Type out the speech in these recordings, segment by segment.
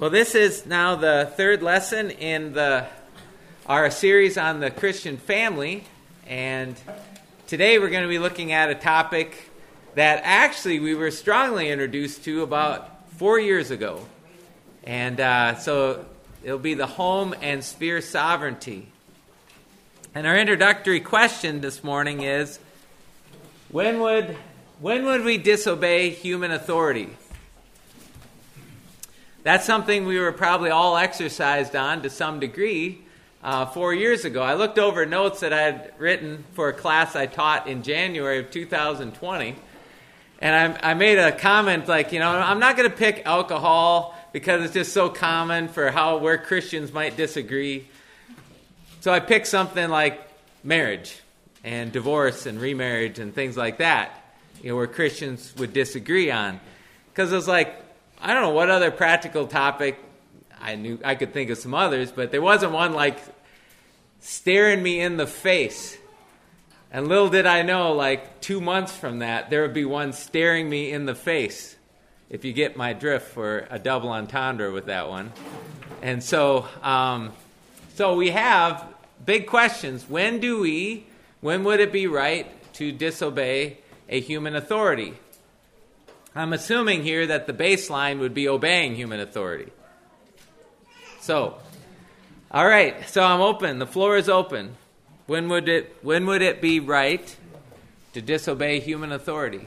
Well, this is now the third lesson in the our series on the Christian family, and today we're going to be looking at a topic that actually we were strongly introduced to about four years ago, and uh, so it'll be the home and sphere sovereignty. And our introductory question this morning is: When would when would we disobey human authority? That's something we were probably all exercised on to some degree uh, four years ago. I looked over notes that I had written for a class I taught in January of 2020, and I, I made a comment like, you know, I'm not going to pick alcohol because it's just so common for how where Christians might disagree. So I picked something like marriage and divorce and remarriage and things like that, you know, where Christians would disagree on. Because it was like, I don't know what other practical topic I knew I could think of some others, but there wasn't one like staring me in the face. And little did I know, like two months from that, there would be one staring me in the face. If you get my drift for a double entendre with that one, and so, um, so we have big questions. When do we? When would it be right to disobey a human authority? I'm assuming here that the baseline would be obeying human authority. So, all right, so I'm open. The floor is open. When would it when would it be right to disobey human authority?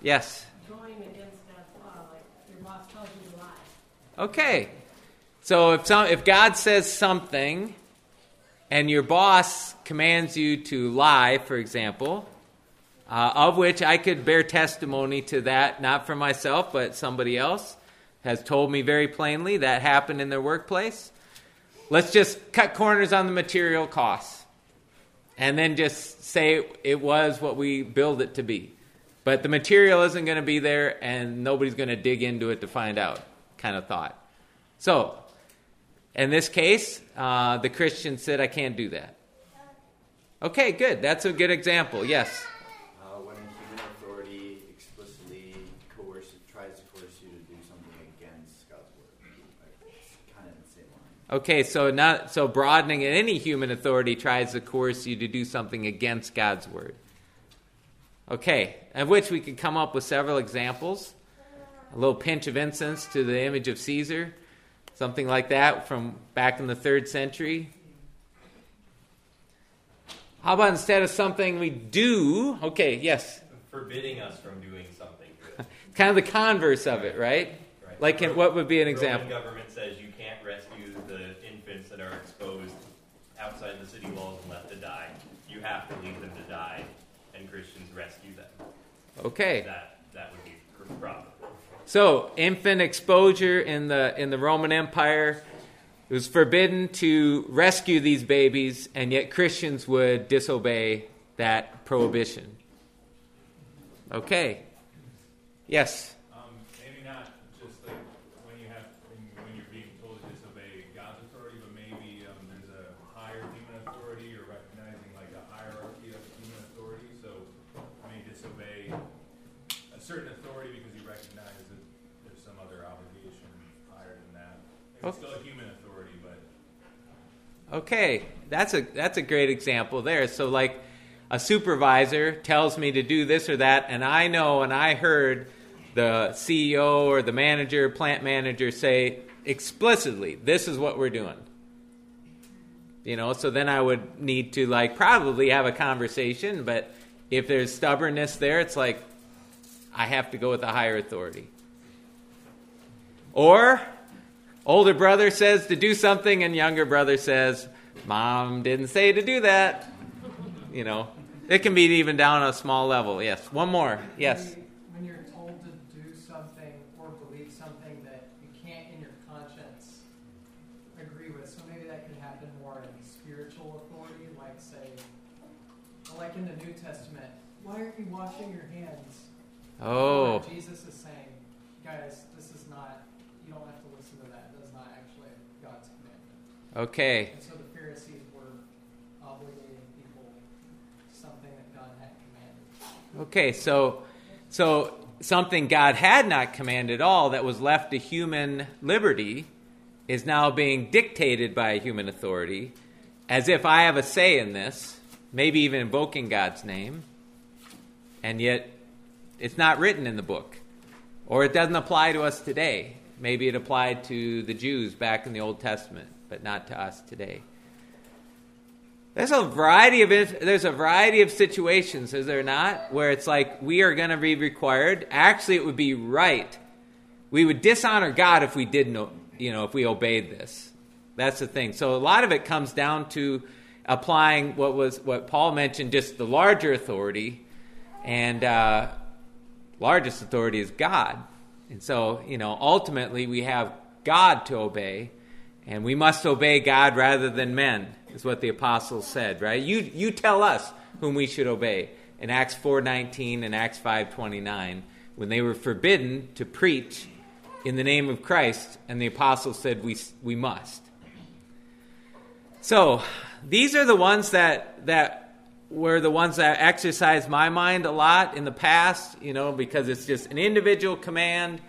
Yes. Going against God's law, like your boss tells you to lie. Okay. So if some if God says something and your boss commands you to lie, for example, uh, of which I could bear testimony to that, not for myself, but somebody else has told me very plainly that happened in their workplace. Let's just cut corners on the material costs and then just say it was what we build it to be. But the material isn't going to be there and nobody's going to dig into it to find out, kind of thought. So, in this case, uh, the Christian said, I can't do that. Okay, good. That's a good example. Yes. Uh, when a human authority explicitly coerces, tries to coerce you to do something against God's word, like, it's kind of in the same line. Okay, so not so broadening any human authority tries to coerce you to do something against God's word. Okay, of which we could come up with several examples. A little pinch of incense to the image of Caesar, something like that from back in the third century. How about instead of something we do? Okay, yes, forbidding us from doing something good. kind of the converse of it, right? Right. Like, in, what would be an The example? Government says you can't rescue the infants that are exposed outside the city walls and left to die. You have to leave them to die, and Christians rescue them. Okay. That that would be proper. So, infant exposure in the in the Roman Empire it was forbidden to rescue these babies, and yet Christians would disobey that prohibition. Okay. Yes. Um, maybe not just like when you have when, when you're being told to disobey God's authority, but maybe um, there's a higher human authority or recognizing like a hierarchy of human authority. So you may disobey a certain authority because you recognize that there's some other obligation higher than that. It's still a human authority, but Okay. That's a that's a great example there. So like a supervisor tells me to do this or that and I know and I heard the CEO or the manager, plant manager say explicitly, this is what we're doing. You know, so then I would need to like probably have a conversation, but if there's stubbornness there, it's like I have to go with a higher authority. Or older brother says to do something and younger brother says, "Mom didn't say to do that." You know, it can be even down on a small level. Yes. One more. Yes. When you're told to do something or believe something that you can't in your conscience agree with, so maybe that could happen more in spiritual authority, like say, like in the New Testament, why aren't you washing your hands? Oh. Jesus is saying, guys, this is not, you don't have to listen to that. That's not actually God's commandment. Okay. And so the Pharisees were obligating people something that God had commanded. Okay, so so something God had not commanded at all that was left to human liberty is now being dictated by a human authority as if I have a say in this, maybe even invoking God's name, and yet it's not written in the book. Or it doesn't apply to us today. Maybe it applied to the Jews back in the Old Testament, but not to us today. There's a variety of there's a variety of situations, is there not, where it's like we are going to be required. Actually, it would be right. We would dishonor God if we didn't, you know, if we obeyed this. That's the thing. So a lot of it comes down to applying what was what Paul mentioned, just the larger authority, and uh, largest authority is God. And so, you know, ultimately we have God to obey, and we must obey God rather than men, is what the apostles said, right? You you tell us whom we should obey. In Acts 4:19 and Acts 5:29, when they were forbidden to preach in the name of Christ, and the apostles said we we must. So, these are the ones that that were the ones that exercised my mind a lot in the past, you know, because it's just an individual command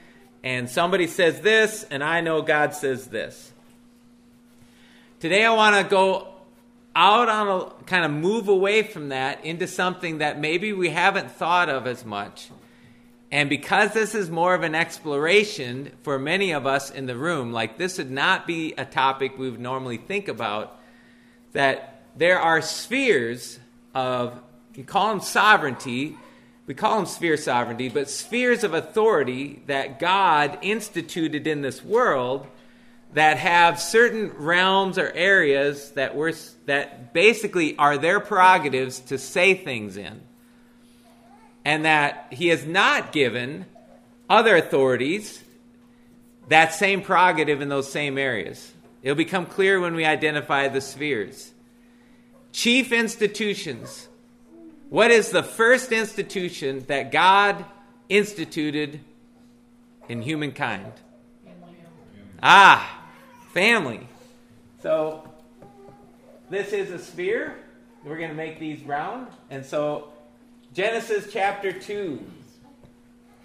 and somebody says this and I know God says this. Today I want to go out on a kind of move away from that into something that maybe we haven't thought of as much. And because this is more of an exploration for many of us in the room, like this would not be a topic we would normally think about, that there are spheres of, you call them sovereignty, we call them sphere sovereignty, but spheres of authority that God instituted in this world that have certain realms or areas that were that basically are their prerogatives to say things in. And that he has not given other authorities that same prerogative in those same areas. It'll become clear when we identify the spheres. Chief institutions. What is the first institution that God instituted in humankind? Ah, family. So, this is a sphere. We're going to make these round. And so, Genesis chapter 2.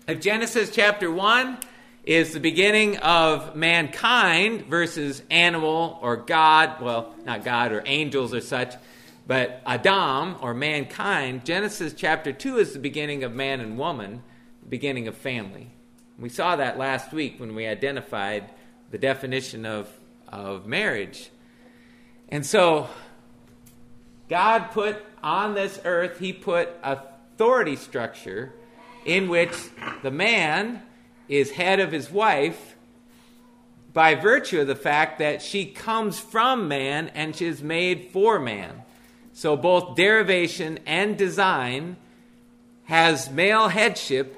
If Genesis chapter 1 is the beginning of mankind versus animal or God, well, not God or angels or such, but Adam, or mankind, Genesis chapter 2 is the beginning of man and woman, the beginning of family. We saw that last week when we identified the definition of, of marriage. And so, God put on this earth, He put authority structure in which the man is head of his wife by virtue of the fact that she comes from man and she is made for man. So both derivation and design has male headship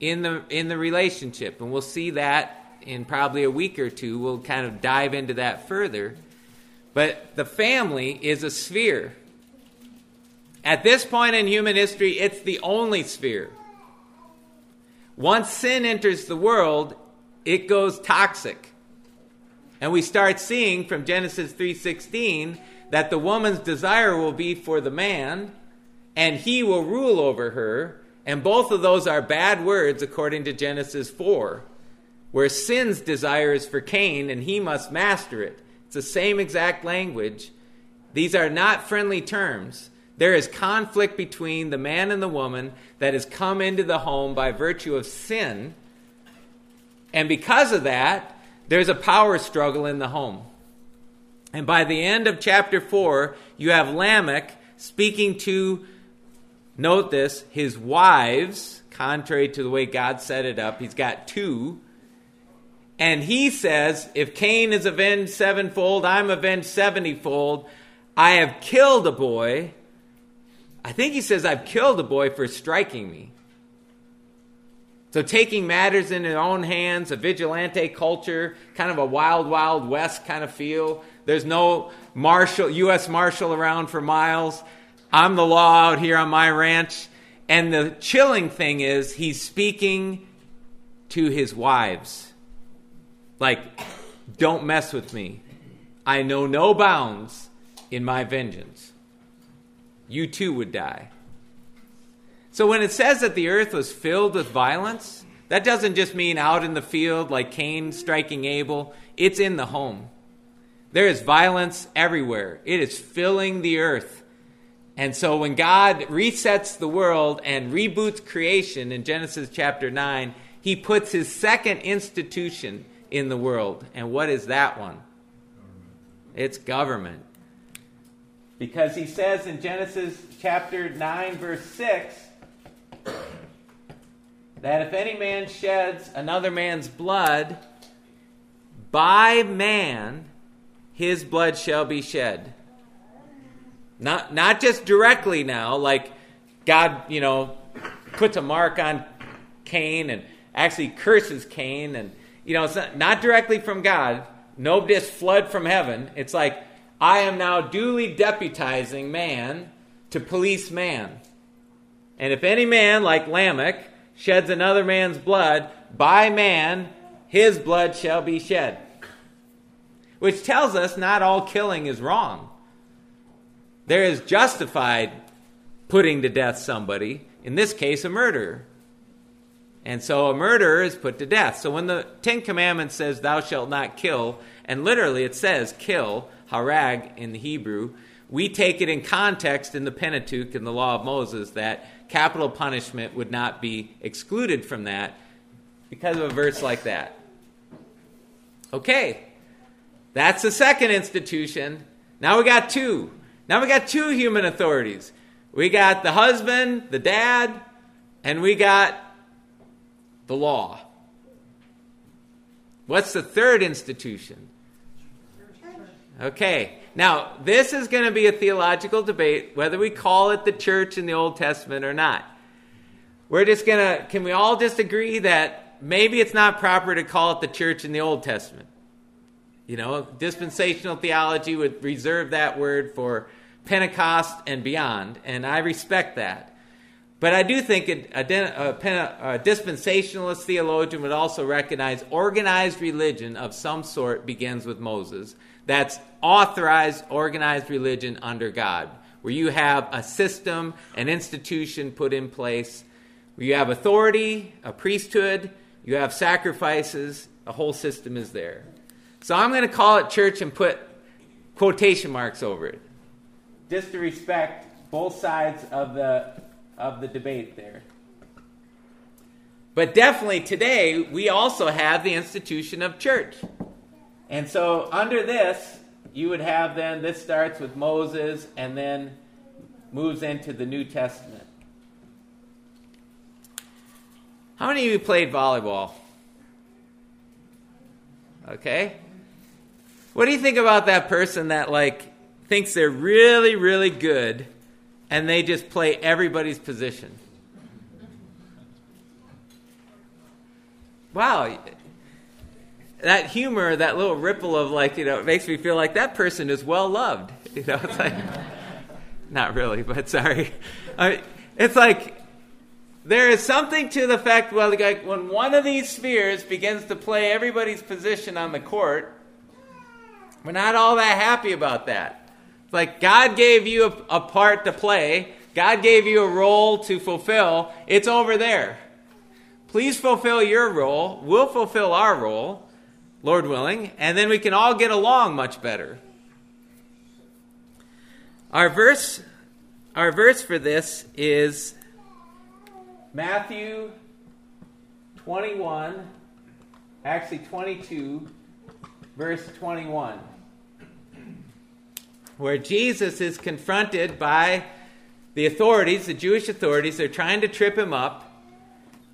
in the in the relationship, and we'll see that in probably a week or two. We'll kind of dive into that further. But the family is a sphere. At this point in human history, it's the only sphere. Once sin enters the world, it goes toxic. And we start seeing from Genesis 3:16 that the woman's desire will be for the man, and he will rule over her. And both of those are bad words according to Genesis 4, where sin's desire is for Cain, and he must master it. It's the same exact language. These are not friendly terms. There is conflict between the man and the woman that has come into the home by virtue of sin. And because of that, there's a power struggle in the home. And by the end of chapter 4, you have Lamech speaking to, note this, his wives, contrary to the way God set it up. He's got two. And he says, If Cain is avenged sevenfold, I'm avenged seventyfold. I have killed a boy. I think he says, I've killed a boy for striking me. So, taking matters in their own hands, a vigilante culture, kind of a wild, wild west kind of feel. There's no marshal, U.S. Marshal around for miles. I'm the law out here on my ranch. And the chilling thing is, he's speaking to his wives. Like, don't mess with me. I know no bounds in my vengeance. You too would die. So when it says that the earth was filled with violence, that doesn't just mean out in the field like Cain striking Abel, it's in the home. There is violence everywhere, it is filling the earth. And so when God resets the world and reboots creation in Genesis chapter 9, he puts his second institution in the world. And what is that one? It's government. Because he says in Genesis chapter 9, verse 6, that if any man sheds another man's blood, by man his blood shall be shed. Not, not just directly now, like God, you know, puts a mark on Cain and actually curses Cain, and, you know, it's not, not directly from God. No just flood from heaven. It's like, I am now duly deputizing man to police man. And if any man, like Lamech, sheds another man's blood, by man his blood shall be shed. Which tells us not all killing is wrong. There is justified putting to death somebody, in this case, a murderer. And so a murderer is put to death. So when the Ten Commandments says, Thou shalt not kill, and literally it says kill, harag in the Hebrew, we take it in context in the Pentateuch and the law of Moses that capital punishment would not be excluded from that because of a verse like that. Okay, that's the second institution. Now we got two. Now we got two human authorities. We got the husband, the dad, and we got the law. What's the third institution? Okay. Now, this is going to be a theological debate whether we call it the church in the Old Testament or not. We're just going to, can we all just agree that maybe it's not proper to call it the church in the Old Testament? You know, dispensational theology would reserve that word for Pentecost and beyond, and I respect that. But I do think a, a, a, dispensationalist theologian would also recognize organized religion of some sort begins with Moses. That's authorized, organized religion under God, where you have a system, an institution put in place, where you have authority, a priesthood, you have sacrifices, a whole system is there. So I'm going to call it church and put quotation marks over it, just to respect both sides of the of the debate there. But definitely today we also have the institution of church. And so under this, you would have then this starts with Moses and then moves into the New Testament. How many of you played volleyball? Okay. What do you think about that person that like thinks they're really really good and they just play everybody's position? Wow. That humor, that little ripple of like, you know, it makes me feel like that person is well loved. You know, it's like not really, but sorry. I mean, it's like there is something to the fact well like when one of these spheres begins to play everybody's position on the court we're not all that happy about that. Like God gave you a, a part to play, God gave you a role to fulfill. It's over there. Please fulfill your role. We'll fulfill our role, Lord willing, and then we can all get along much better. Our verse, our verse for this is Matthew 21, actually 22, verse 21 where Jesus is confronted by the authorities, the Jewish authorities. They're trying to trip him up,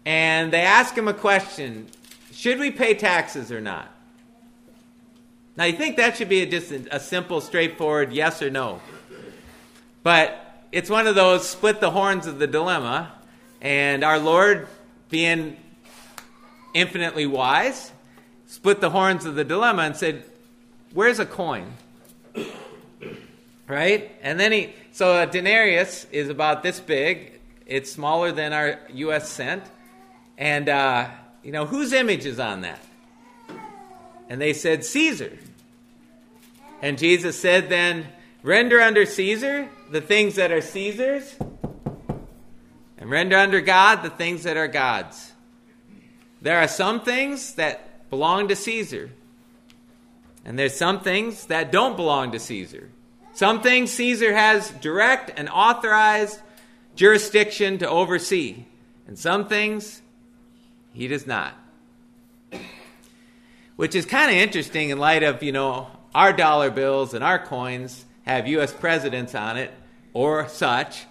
and they ask him a question Should we pay taxes or not? Now, you think that should be a, just a simple, straightforward yes or no. But it's one of those split the horns of the dilemma, and our Lord, being infinitely wise, split the horns of the dilemma and said, Where's a coin? Right? And then he, so a denarius is about this big. It's smaller than our U.S. cent. And, uh, you know, whose image is on that? And they said, Caesar. And Jesus said, then, render under Caesar the things that are Caesar's, and render under God the things that are God's. There are some things that belong to Caesar, and there's some things that don't belong to Caesar. Some things Caesar has direct and authorized jurisdiction to oversee, and some things he does not. Which is kind of interesting in light of, you know, our dollar bills and our coins have U.S. presidents on it or such.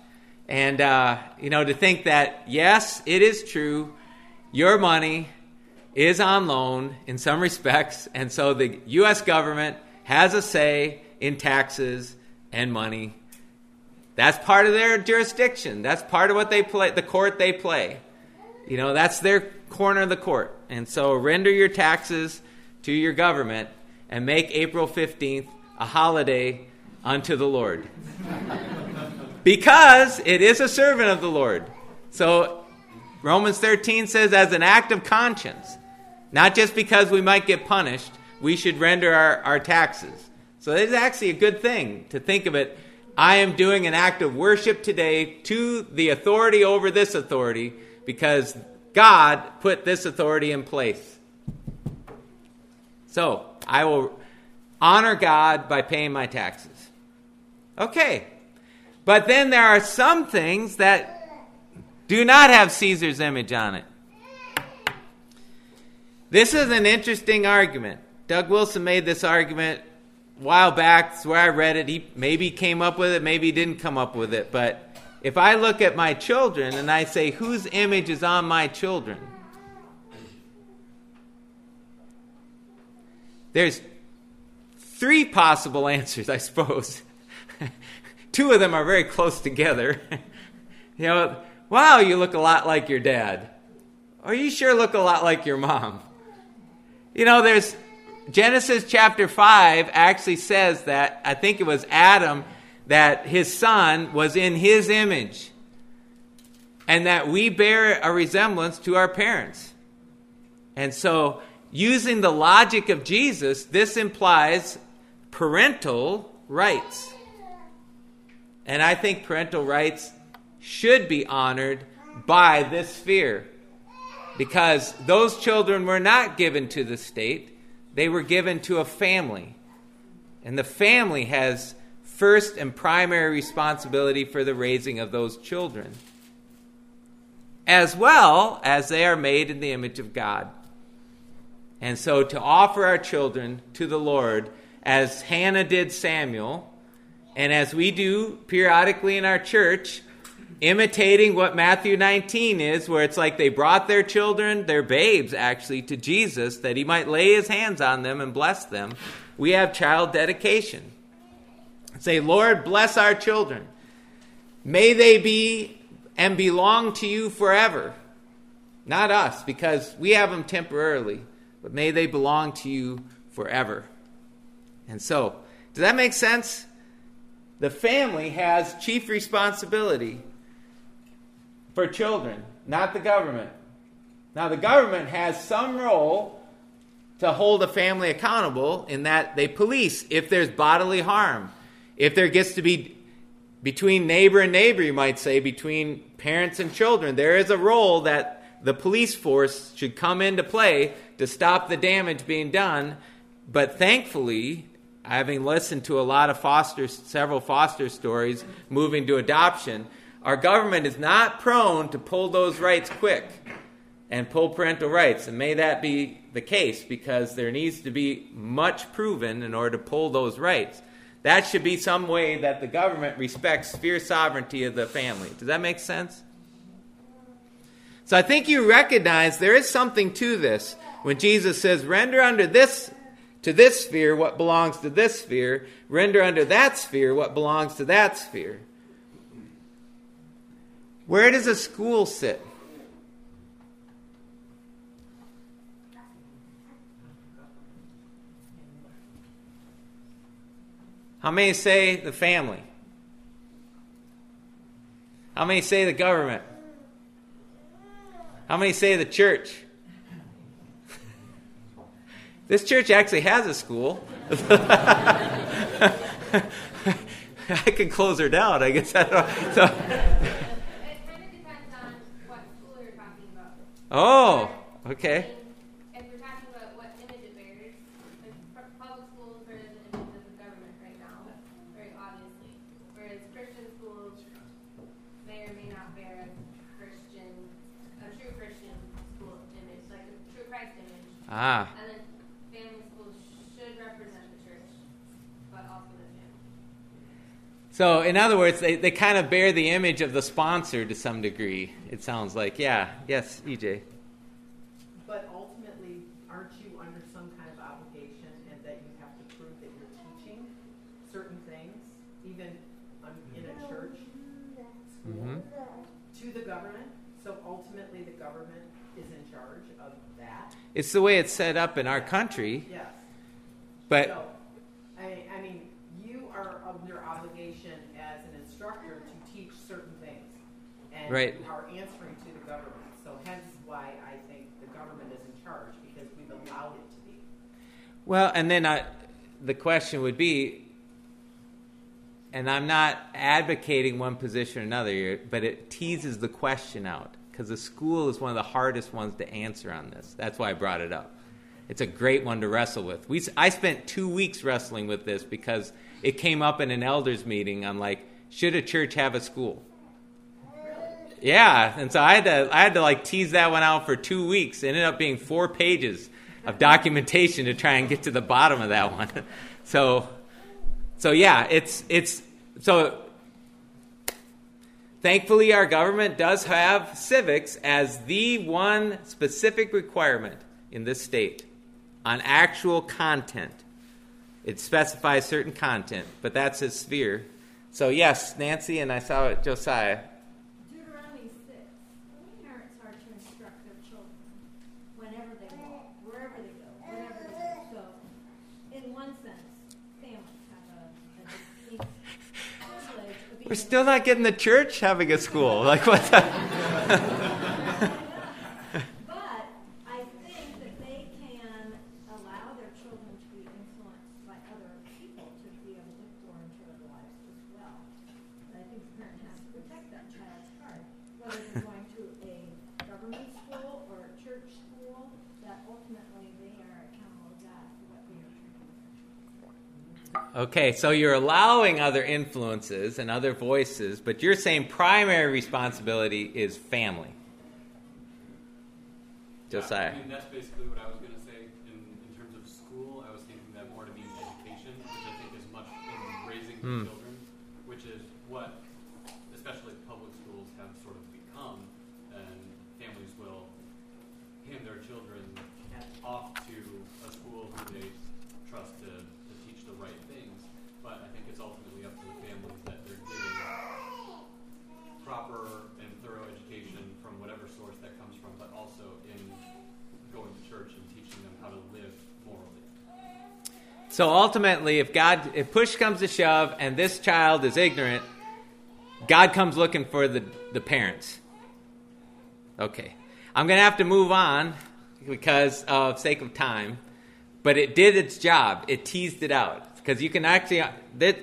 And, uh, you know, to think that, yes, it is true, your money is on loan in some respects, and so the U.S. government has a say in taxes and money. That's part of their jurisdiction. That's part of what they play, the court they play. You know, that's their corner of the court. And so render your taxes to your government and make April 15th a holiday unto the Lord. because it is a servant of the Lord. So Romans 13 says, as an act of conscience, not just because we might get punished, we should render our, our taxes. So it's actually a good thing to think of it. I am doing an act of worship today to the authority over this authority because God put this authority in place. So I will honor God by paying my taxes. Okay. But then there are some things that do not have Caesar's image on it. This is an interesting argument. Doug Wilson made this argument while back. It's where I read it. He maybe came up with it, maybe didn't come up with it. But if I look at my children and I say, whose image is on my children? There's three possible answers, I suppose. Two of them are very close together. you know, wow, you look a lot like your dad. Or you sure look a lot like your mom. You know, there's Genesis chapter 5 actually says that, I think it was Adam, that his son was in his image. And that we bear a resemblance to our parents. And so, using the logic of Jesus, this implies parental rights. And I think parental rights should be honored by this sphere because those children were not given to the state, they were given to a family. And the family has first and primary responsibility for the raising of those children, as well as they are made in the image of God. And so to offer our children to the Lord, as Hannah did Samuel, and as we do periodically in our church, imitating what Matthew 19 is, where it's like they brought their children, their babes actually, to Jesus that he might lay his hands on them and bless them. We have child dedication. Say, Lord, bless our children. May they be and belong to you forever. Not us, because we have them temporarily, but may they belong to you forever. And so, does that make sense? The family has chief responsibility for children, not the government. Now, the government has some role to hold a family accountable in that they police if there's bodily harm. If there gets to be between neighbor and neighbor, you might say, between parents and children, there is a role that the police force should come into play to stop the damage being done. But thankfully, having listened to a lot of foster, several foster stories moving to adoption, our government is not prone to pull those rights quick and pull parental rights. And may that be the case because there needs to be much proven in order to pull those rights. That should be some way that the government respects sphere sovereignty of the family. Does that make sense? So I think you recognize there is something to this when Jesus says, render under this to this sphere what belongs to this sphere, render under that sphere what belongs to that sphere. Where does a school sit? How many say the family? How many say the government? How many say the church? This church actually has a school. I can close her down, I guess. I don't know. So, Oh, okay. If we're talking about what image it bears, like public schools bear the image of the government right now, very obviously. Whereas Christian schools may or may not bear a Christian, a true Christian school image, like a true Christ image. Ah, And then family schools should represent the church, but also the family. So in other words, they, they kind of bear the image of the sponsor to some degree. It sounds like, yeah, yes, EJ. But ultimately, aren't you under some kind of obligation and that you have to prove that you're teaching certain things, even um, in a church school, Mhm. to the government? So ultimately, the government is in charge of that? It's the way it's set up in our country, Yes. but So, I, I mean, you are under obligation as an instructor to teach certain things. And Right. are answering to the government. So hence why I think the government is in charge, because we've allowed it to be. Well, and then I, the question would be, and I'm not advocating one position or another but it teases the question out because the school is one of the hardest ones to answer on this. That's why I brought it up. It's a great one to wrestle with. We, I spent two weeks wrestling with this because it came up in an elders meeting. I'm like, should a church have a school? Yeah, and so I had to I had to like tease that one out for two weeks. It ended up being four pages of documentation to try and get to the bottom of that one. So, so yeah, it's it's so. Thankfully, our government does have civics as the one specific requirement in this state on actual content. It specifies certain content, but that's its sphere. So yes, Nancy, and I saw it, Josiah. Deuteronomy six, parents are to instruct their children whenever they walk, wherever they go, whenever they go. So, in one sense, families have a, a distinct privilege of being. We're still not getting the church having a school. Like what? But I think that they can allow their children to be influenced by other people to be able to pour into their lives as well. But I think the parent has to protect that child's heart, whether they're going to a government school or a church school, that ultimately they are accountable to God for what they are training their children. Okay, so you're allowing other influences and other voices, but you're saying primary responsibility is family. Josiah. I mean, that's basically what I was going to say in, in terms of school. I was thinking that more to mean education, which I think is much in raising Hmm. children, which is what, especially public schools, have sort of become. And families will hand their children off to a school who they trust to, to teach the right things. But I think it's ultimately up to the families that they're getting proper and thorough education from whatever source that comes from, but also in going to church and teaching them how to live morally. So ultimately, if God, if push comes to shove, and this child is ignorant, God comes looking for the the parents. Okay, I'm gonna have to move on because of sake of time, but it did its job. It teased it out because you can actually that.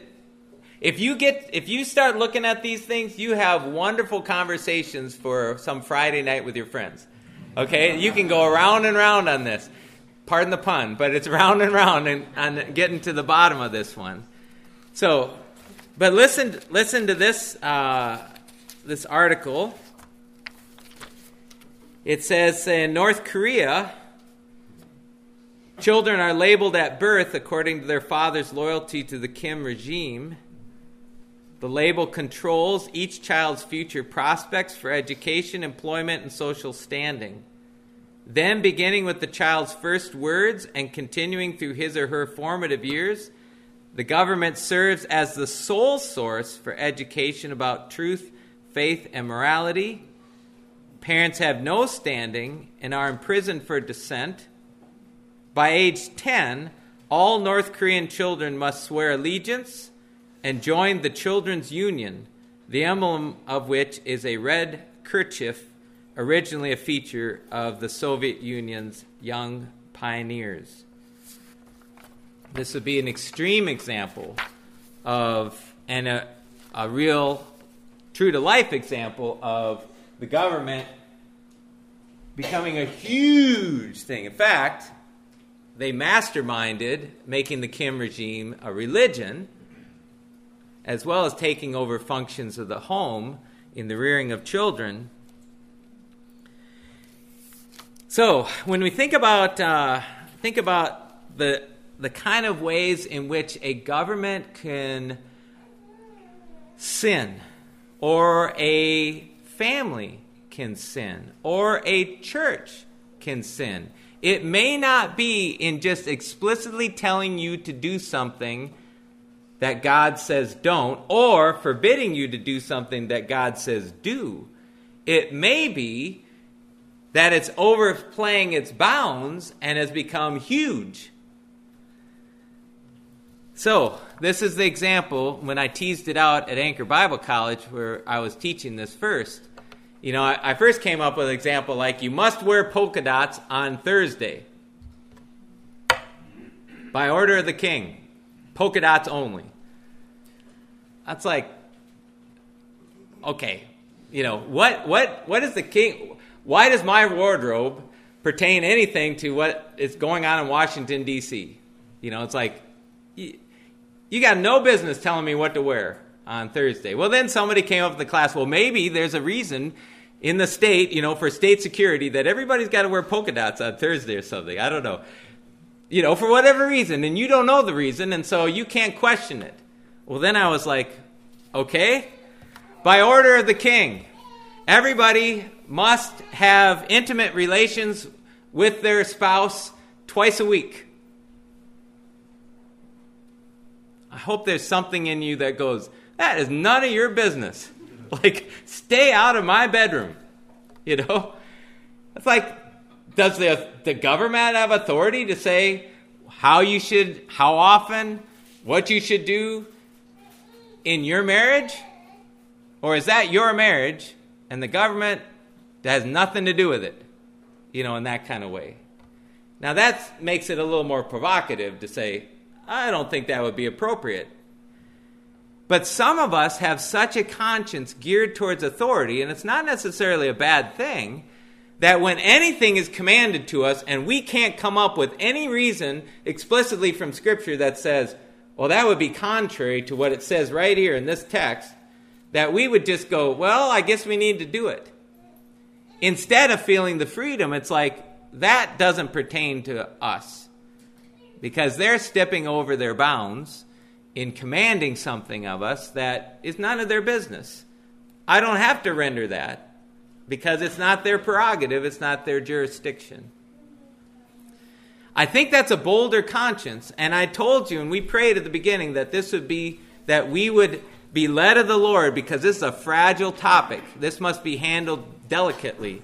If you get if you start looking at these things, you have wonderful conversations for some Friday night with your friends. Okay, you can go around and round on this. Pardon the pun, but it's round and round and, and getting to the bottom of this one. So, but listen, listen to this uh, this article. It says in North Korea, children are labeled at birth according to their father's loyalty to the Kim regime. The label controls each child's future prospects for education, employment, and social standing. Then, beginning with the child's first words and continuing through his or her formative years, the government serves as the sole source for education about truth, faith, and morality. Parents have no standing and are imprisoned for dissent. By age 10, all North Korean children must swear allegiance and join the Children's Union, the emblem of which is a red kerchief, originally a feature of the Soviet Union's young pioneers. This would be an extreme example of, and a, a real, true to life example of the government becoming a huge thing. In fact, they masterminded making the Kim regime a religion, as well as taking over functions of the home in the rearing of children. So, when we think about uh, think about the the kind of ways in which a government can sin, or a family can sin, or a church can sin. It may not be in just explicitly telling you to do something that God says don't, or forbidding you to do something that God says do. It may be that it's overplaying its bounds and has become huge. So, this is the example when I teased it out at Anchor Bible College where I was teaching this first. You know, I, I first came up with an example like you must wear polka dots on Thursday. By order of the king. Polka dots only. That's like, okay, you know, what, what, what is the king? Why does my wardrobe pertain anything to what is going on in Washington, D.C.? You know, it's like, you, you got no business telling me what to wear on Thursday. Well, then somebody came up with the class. Well, maybe there's a reason in the state, you know, for state security that everybody's got to wear polka dots on Thursday or something. I don't know. You know, for whatever reason, and you don't know the reason, and so you can't question it. Well, then I was like, okay, by order of the king, everybody must have intimate relations with their spouse twice a week. I hope there's something in you that goes, that is none of your business. Like, stay out of my bedroom. You know? It's like, does the, the government have authority to say how you should, how often, what you should do in your marriage? Or is that your marriage and the government has nothing to do with it? You know, in that kind of way. Now, that makes it a little more provocative to say, I don't think that would be appropriate. But some of us have such a conscience geared towards authority, and it's not necessarily a bad thing, that when anything is commanded to us and we can't come up with any reason explicitly from Scripture that says, well, that would be contrary to what it says right here in this text, that we would just go, well, I guess we need to do it. Instead of feeling the freedom, it's like, that doesn't pertain to us because they're stepping over their bounds in commanding something of us that is none of their business. I don't have to render that because it's not their prerogative, it's not their jurisdiction. I think that's a bolder conscience, and I told you, and we prayed at the beginning that this would be, that we would be led of the Lord because this is a fragile topic. This must be handled delicately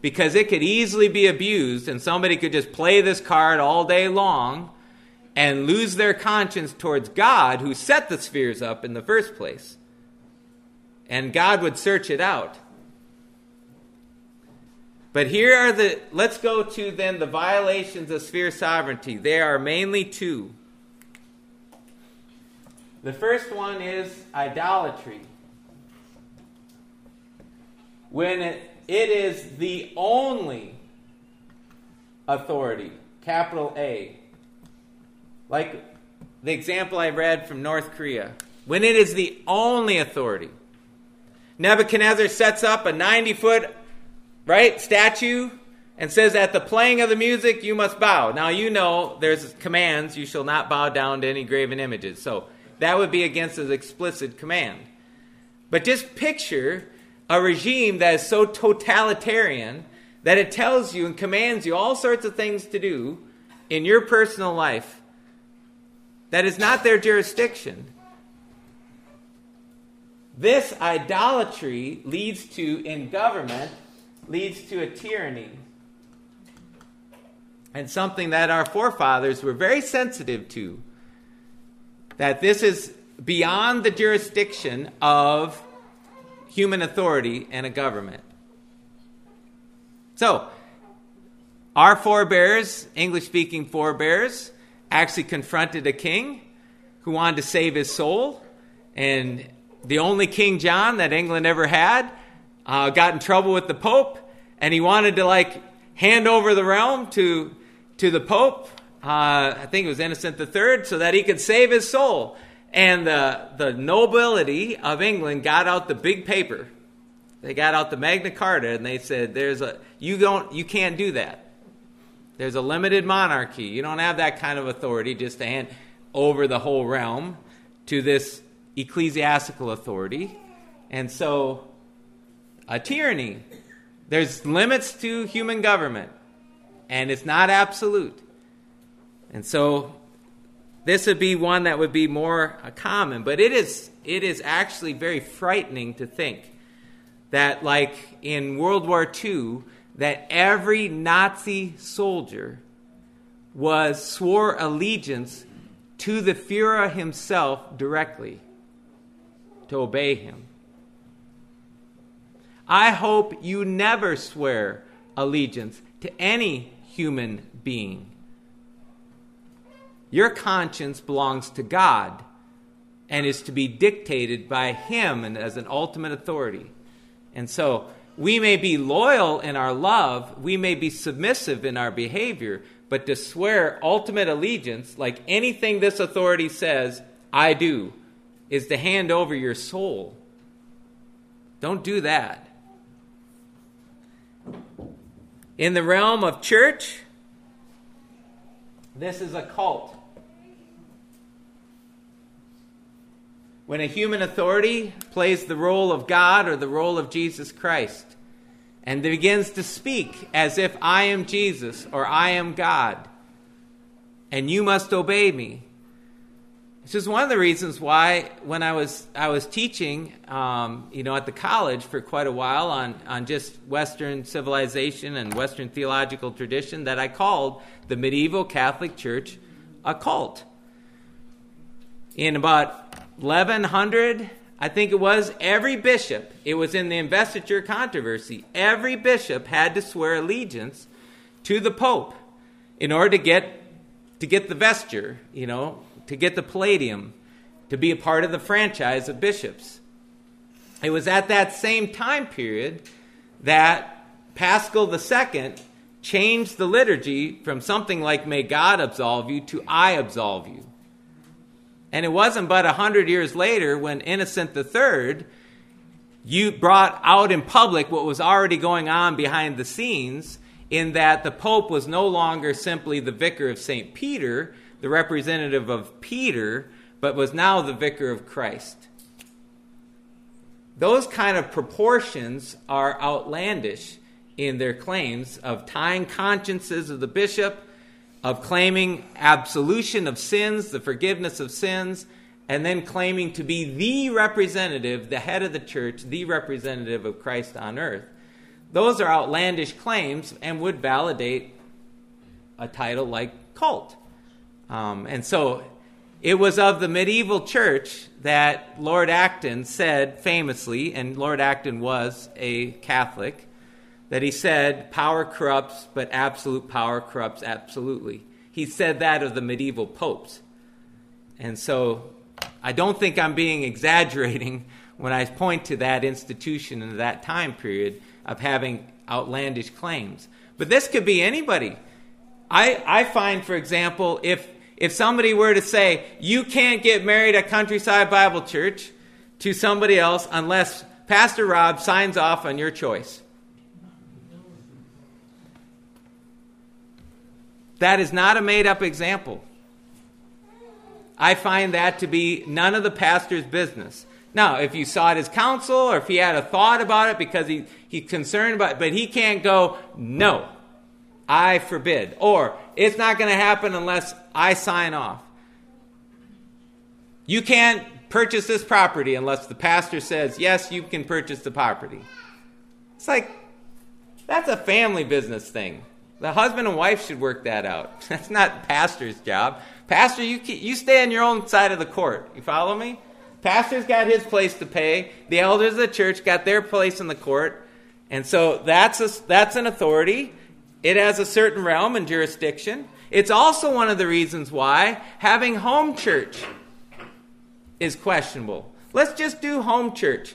because it could easily be abused, and somebody could just play this card all day long and lose their conscience towards God who set the spheres up in the first place. And God would search it out. But here are the, let's go to then the violations of sphere sovereignty. There are mainly two. The first one is idolatry. When it, it is the only authority, capital A, like the example I read from North Korea, when it is the only authority. Nebuchadnezzar sets up a 90 foot right statue and says at the playing of the music you must bow. Now you know there's commands you shall not bow down to any graven images. So that would be against his explicit command. But just picture a regime that is so totalitarian that it tells you and commands you all sorts of things to do in your personal life that is not their jurisdiction. This idolatry leads to, in government, leads to a tyranny. And something that our forefathers were very sensitive to. That this is beyond the jurisdiction of human authority and a government. So, our forebears, English speaking forebears, actually confronted a king who wanted to save his soul. And the only King John that England ever had uh, got in trouble with the Pope, and he wanted to like hand over the realm to, to the Pope. Uh, I think it was Innocent III, so that he could save his soul. And the, the nobility of England got out the big paper. They got out the Magna Carta and they said, "There's a you don't you can't do that. There's a limited monarchy. You don't have that kind of authority just to hand over the whole realm to this ecclesiastical authority. And so, a tyranny. There's limits to human government, and it's not absolute. And so, this would be one that would be more uh, common, but it is, it is actually very frightening to think that, like in World War II, that every Nazi soldier was swore allegiance to the Fuhrer himself directly to obey him. I hope you never swear allegiance to any human being. Your conscience belongs to God and is to be dictated by Him and as an ultimate authority. And so we may be loyal in our love, we may be submissive in our behavior, but to swear ultimate allegiance, like anything this authority says, I do, is to hand over your soul. Don't do that. In the realm of church, this is a cult. When a human authority plays the role of God or the role of Jesus Christ and begins to speak as if I am Jesus or I am God and you must obey me, this is one of the reasons why, when I was I was teaching, um, you know, at the college for quite a while on on just Western civilization and Western theological tradition, that I called the medieval Catholic Church a cult. In about 1100, I think it was, every bishop, it was in the investiture controversy, every bishop had to swear allegiance to the Pope in order to get to get the vesture, you know, to get the palladium, to be a part of the franchise of bishops. It was at that same time period that Paschal II changed the liturgy from something like may God absolve you to I absolve you. And it wasn't but a hundred years later when Innocent III you brought out in public what was already going on behind the scenes in that the Pope was no longer simply the vicar of St. Peter, the representative of Peter, but was now the vicar of Christ. Those kind of proportions are outlandish in their claims of tying consciences of the bishop, of claiming absolution of sins, the forgiveness of sins, and then claiming to be the representative, the head of the church, the representative of Christ on earth. Those are outlandish claims and would validate a title like cult. Um, and so it was of the medieval church that Lord Acton said famously, and Lord Acton was a Catholic, that he said, Power corrupts, but absolute power corrupts absolutely. He said that of the medieval popes. And so I don't think I'm being exaggerating when I point to that institution in that time period of having outlandish claims. But this could be anybody. I, I find, for example, if if somebody were to say, you can't get married at Countryside Bible Church to somebody else unless Pastor Rob signs off on your choice. That is not a made up example. I find that to be none of the pastor's business. Now, if you sought his counsel or if he had a thought about it because he, he's concerned about it, but he can't go, no, I forbid. Or it's not going to happen unless I sign off. You can't purchase this property unless the pastor says, yes, you can purchase the property. It's like, that's a family business thing. The husband and wife should work that out. That's not pastor's job. Pastor, you, you stay on your own side of the court. You follow me? Pastor's got his place to pay. The elders of the church got their place in the court. And so that's, a, that's an authority. It has a certain realm and jurisdiction. It's also one of the reasons why having home church is questionable. Let's just do home church.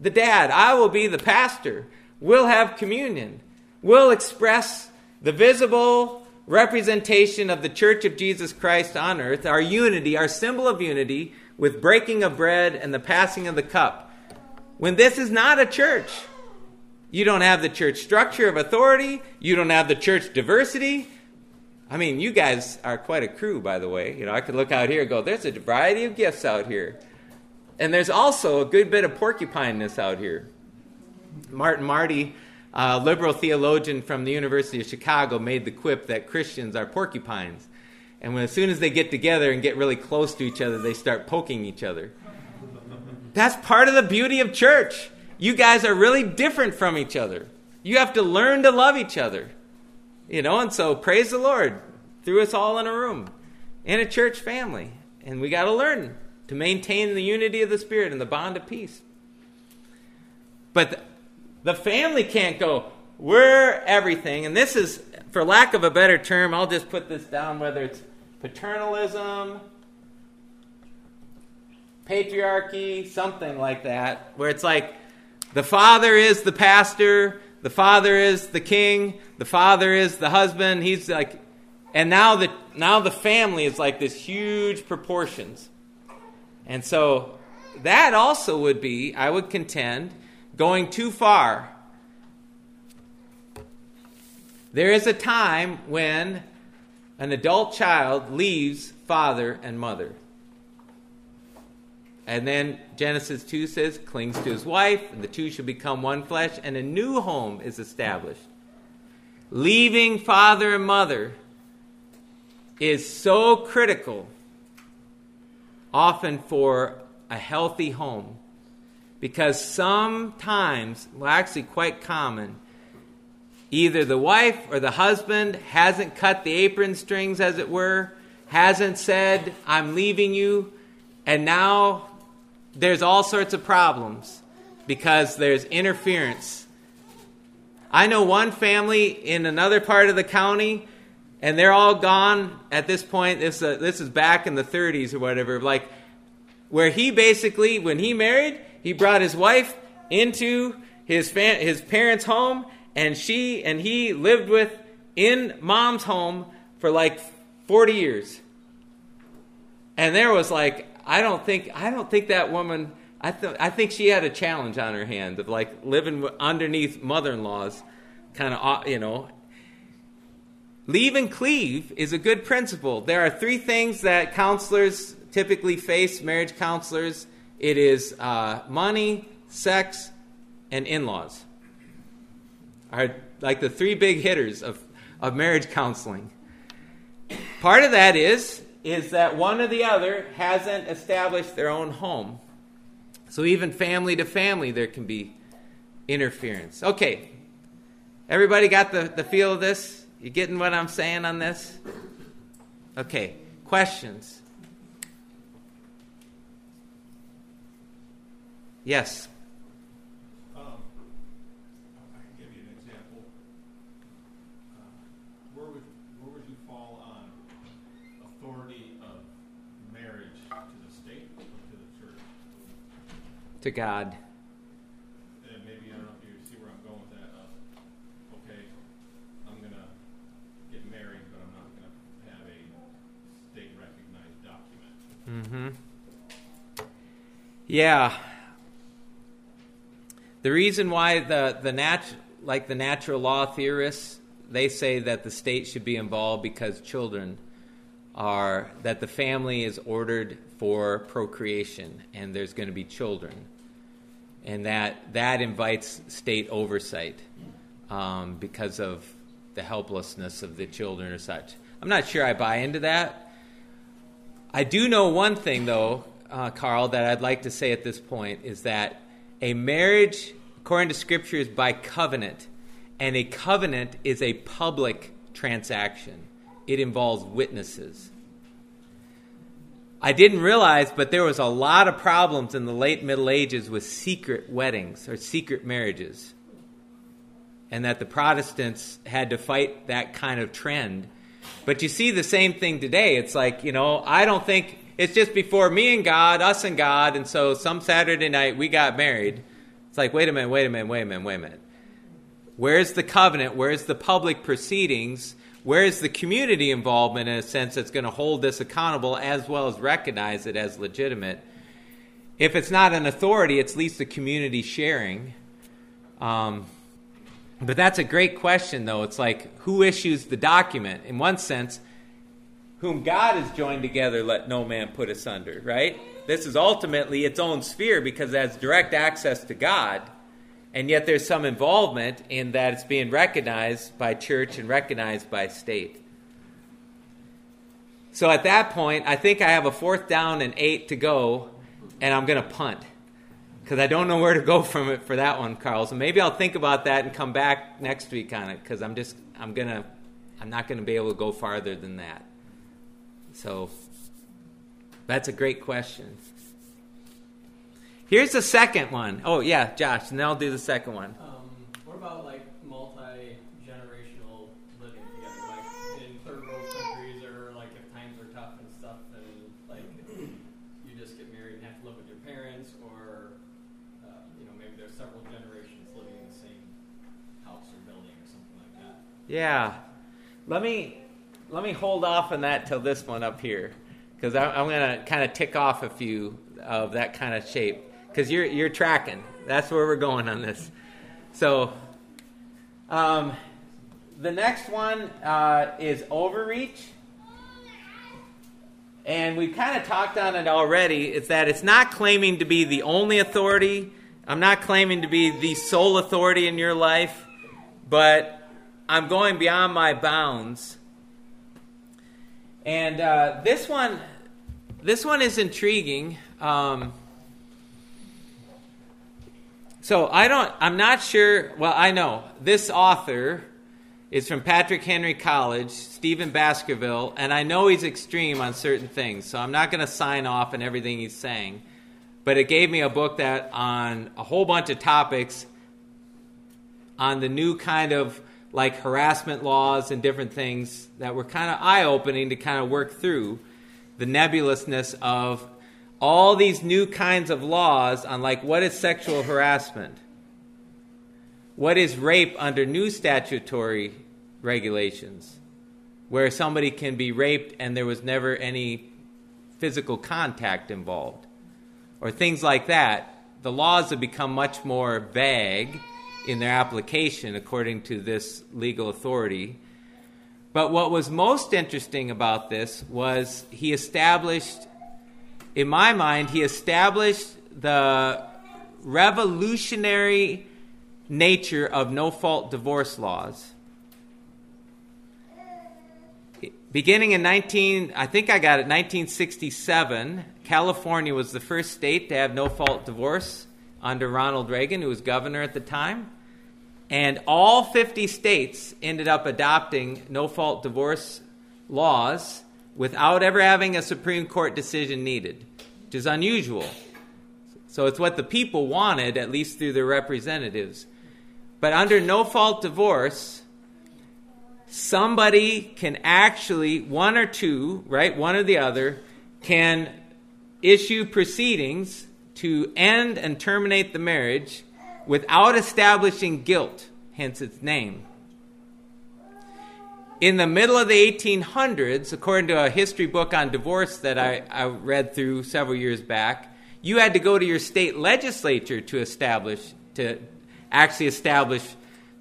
The dad, I will be the pastor. We'll have communion. We'll express the visible representation of the church of Jesus Christ on earth, our unity, our symbol of unity, with breaking of bread and the passing of the cup. When this is not a church, you don't have the church structure of authority, you don't have the church diversity. I mean, you guys are quite a crew, by the way. You know, I could look out here and go, there's a variety of gifts out here. And there's also a good bit of porcupineness out here. Martin Marty, a liberal theologian from the University of Chicago, made the quip that Christians are porcupines. And when, as soon as they get together and get really close to each other, they start poking each other. That's part of the beauty of church. You guys are really different from each other. You have to learn to love each other. You know, and so praise the Lord threw us all in a room in a church family. And we got to learn to maintain the unity of the Spirit and the bond of peace. But the family can't go, we're everything. And this is, for lack of a better term, I'll just put this down whether it's paternalism, patriarchy, something like that, where it's like the father is the pastor, the father is the king, the father is the husband. He's like, and now the now the family is like this huge proportions, and so that also would be, I would contend, going too far. There is a time when an adult child leaves father and mother. And then Genesis 2 says, clings to his wife, and the two shall become one flesh, and a new home is established. Leaving father and mother is so critical, often for a healthy home, because sometimes, well, actually, quite common, either the wife or the husband hasn't cut the apron strings, as it were, hasn't said, I'm leaving you, and now there's all sorts of problems because there's interference. I know one family in another part of the county, and they're all gone at this point. This, uh, this is back in the 30s or whatever. Like, where he basically, when he married, he brought his wife into his, his parents' home, and she and he lived with in mom's home for like 40 years. And there was like I don't think I don't think that woman. I th- I think she had a challenge on her hand of like living underneath mother-in-laws, kind of uh, you know. Leave and cleave is a good principle. There are three things that counselors typically face, marriage counselors. It is uh, money, sex, and in-laws. Are like the three big hitters of, of marriage counseling. Part of that is is that one or the other hasn't established their own home. So even family to family, there can be interference. Okay, everybody got the, the feel of this? You getting what I'm saying on this? Okay, questions? Yes. Um, I can give you an example. Uh, where would where would you fall on authority of marriage to the state or to the church? To God. And maybe I don't know if you see where I'm going with that. Uh, okay, I'm gonna get married, but I'm not gonna have a state recognized document. Mm-hmm. Yeah. The reason why the, the nat- like the natural law theorists, they say that the state should be involved because children are that the family is ordered for procreation and there's going to be children. And that that invites state oversight um, because of the helplessness of the children or such. I'm not sure I buy into that. I do know one thing, though, uh, Carl, that I'd like to say at this point is that a marriage, according to Scripture, is by covenant, and a covenant is a public transaction. It involves witnesses. I didn't realize, but there was a lot of problems in the late Middle Ages with secret weddings or secret marriages. And that the Protestants had to fight that kind of trend. But you see the same thing today. It's like, you know, I don't think it's just before me and God, us and God, and so some Saturday night we got married. It's like, wait a minute, wait a minute, wait a minute, wait a minute. Where's the covenant? Where's the public proceedings? Where's the community involvement in a sense that's going to hold this accountable as well as recognize it as legitimate? If it's not an authority, it's at least a community sharing. Um, but that's a great question, though. It's like, who issues the document? In one sense, whom God has joined together, let no man put asunder, right? This is ultimately its own sphere because it has direct access to God, and yet there's some involvement in that it's being recognized by church and recognized by state. So at that point, I think I have a fourth down and eight to go, and I'm going to punt because I don't know where to go from it for that one, Carl. So maybe I'll think about that and come back next week on it because I'm just I'm gonna I'm not going to be able to go farther than that. So that's a great question. Here's the second one. Oh yeah, Josh, and then I'll do the second one. Um, what about like multi generational living together, like in third world countries, or like if times are tough and stuff, and like you just get married and have to live with your parents, or uh, you know maybe there's several generations living in the same house or building or something like that. Yeah, let me let me hold off on that till this one up here because I'm going to kind of tick off a few of that kind of shape because you're you're tracking. That's where we're going on this. So, um, the next one uh, is overreach, and we've kind of talked on it already. It's that it's not claiming to be the only authority. I'm not claiming to be the sole authority in your life, but I'm going beyond my bounds. And uh, this one, this one is intriguing. Um, so I don't. I'm not sure. Well, I know this author is from Patrick Henry College, Stephen Baskerville, and I know he's extreme on certain things. So I'm not going to sign off on everything he's saying. But it gave me a book that on a whole bunch of topics on the new kind of like harassment laws and different things that were kind of eye opening to kind of work through the nebulousness of all these new kinds of laws on like what is sexual harassment? What is rape under new statutory regulations where somebody can be raped and there was never any physical contact involved? Or things like that. The laws have become much more vague in their application according to this legal authority but what was most interesting about this was he established in my mind, he established the revolutionary nature of no fault divorce laws. Beginning in 19, I think I got it, 1967, California was the first state to have no fault divorce under Ronald Reagan, who was governor at the time. And all 50 states ended up adopting no fault divorce laws without ever having a Supreme Court decision needed, which is unusual. So it's what the people wanted, at least through their representatives. But under no fault divorce, somebody can actually, one or two, right, one or the other, can issue proceedings to end and terminate the marriage without establishing guilt, hence its name in the middle of the 1800s, according to a history book on divorce that I, I, read through several years back, you had to go to your state legislature to establish, to actually establish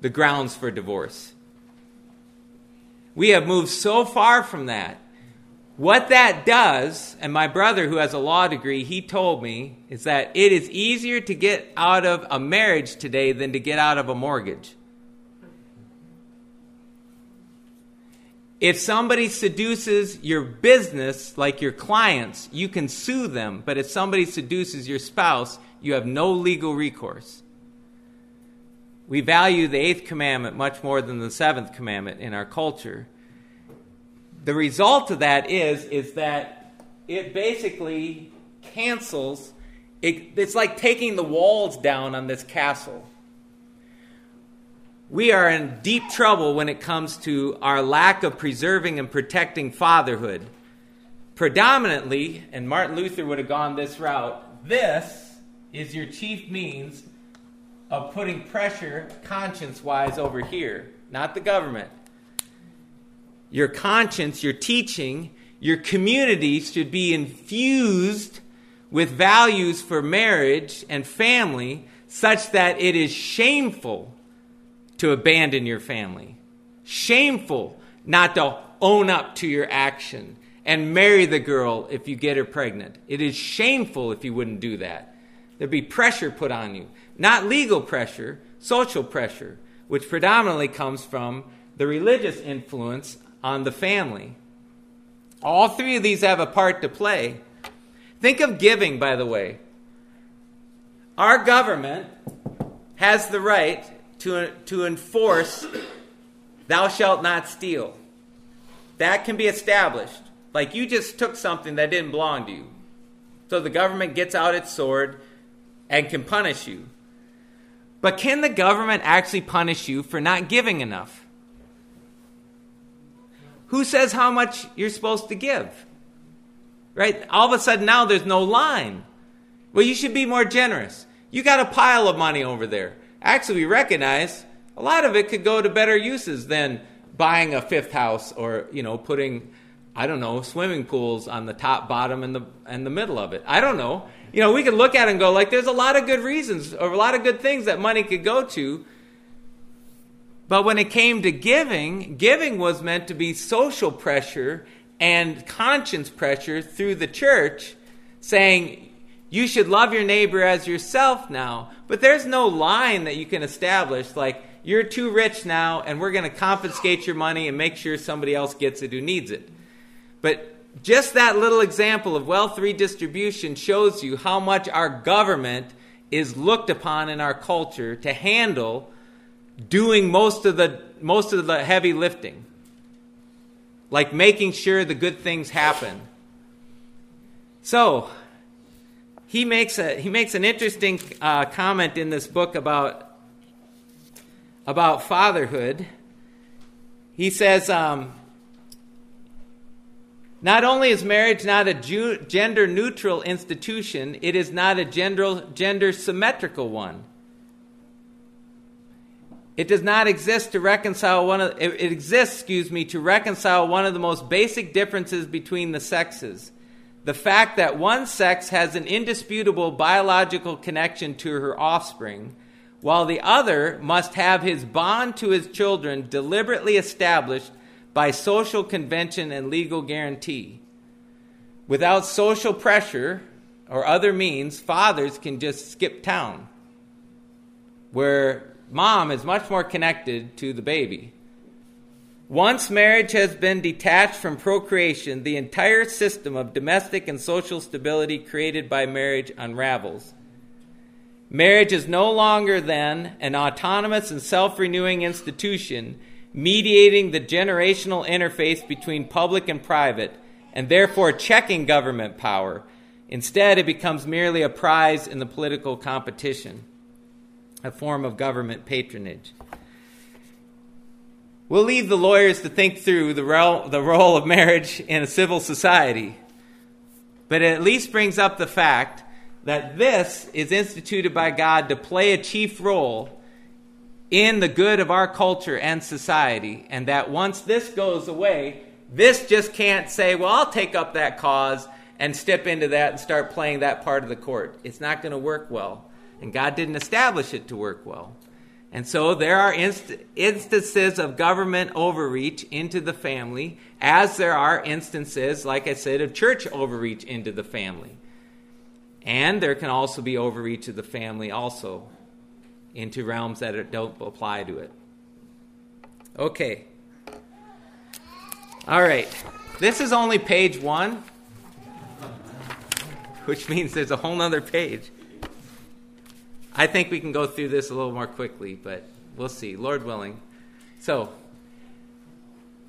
the grounds for divorce. We have moved so far from that. What that does, and my brother who has a law degree, he told me, is that it is easier to get out of a marriage today than to get out of a mortgage. If somebody seduces your business, like your clients, you can sue them. But if somebody seduces your spouse, you have no legal recourse. We value the eighth commandment much more than the seventh commandment in our culture. The result of that is, is that it basically cancels, it, it's like taking the walls down on this castle we are in deep trouble when it comes to our lack of preserving and protecting fatherhood. Predominantly, and Martin Luther would have gone this route, this is your chief means of putting pressure conscience wise over here, not the government. Your conscience, your teaching, your community should be infused with values for marriage and family such that it is shameful to abandon your family. Shameful not to own up to your action and marry the girl if you get her pregnant. It is shameful if you wouldn't do that. There'd be pressure put on you. Not legal pressure, social pressure, which predominantly comes from the religious influence on the family. All three of these have a part to play. Think of giving, by the way. Our government has the right to, to enforce thou shalt not steal. That can be established. Like you just took something that didn't belong to you. So the government gets out its sword and can punish you. But can the government actually punish you for not giving enough? Who says how much you're supposed to give? Right? All of a sudden now there's no line. Well, you should be more generous. You got a pile of money over there. Actually, we recognize a lot of it could go to better uses than buying a fifth house or, you know, putting I don't know, swimming pools on the top, bottom, and the and the middle of it. I don't know. You know, we could look at it and go like, there's a lot of good reasons or a lot of good things that money could go to. But when it came to giving, giving was meant to be social pressure and conscience pressure through the church, saying you should love your neighbor as yourself now. But there's no line that you can establish like you're too rich now, and we're going to confiscate your money and make sure somebody else gets it who needs it. But just that little example of wealth redistribution shows you how much our government is looked upon in our culture to handle doing most of the most of the heavy lifting. Like making sure the good things happen. So he makes a he makes an interesting uh, comment in this book about about fatherhood. He says um, not only is marriage not a gender neutral institution, it is not a gender symmetrical one. It does not exist to reconcile one of it exists, excuse me, to reconcile one of the most basic differences between the sexes. The fact that one sex has an indisputable biological connection to her offspring, while the other must have his bond to his children deliberately established by social convention and legal guarantee. Without social pressure or other means, fathers can just skip town, where mom is much more connected to the baby. Once marriage has been detached from procreation, the entire system of domestic and social stability created by marriage unravels. Marriage is no longer then an autonomous and self renewing institution mediating the generational interface between public and private, and therefore checking government power. Instead, it becomes merely a prize in the political competition, a form of government patronage. We'll leave the lawyers to think through the role, the role of marriage in a civil society, but it at least brings up the fact that this is instituted by God to play a chief role in the good of our culture and society, and that once this goes away, this just can't say, well, I'll take up that cause and step into that and start playing that part of the court. It's not going to work well. And God didn't establish it to work well. And so there are inst- instances of government overreach into the family, as there are instances, like I said, of church overreach into the family. And there can also be overreach of the family also into realms that don't apply to it. Okay. All right. This is only page one, which means there's a whole other page. I think we can go through this a little more quickly, but we'll see, Lord willing. So,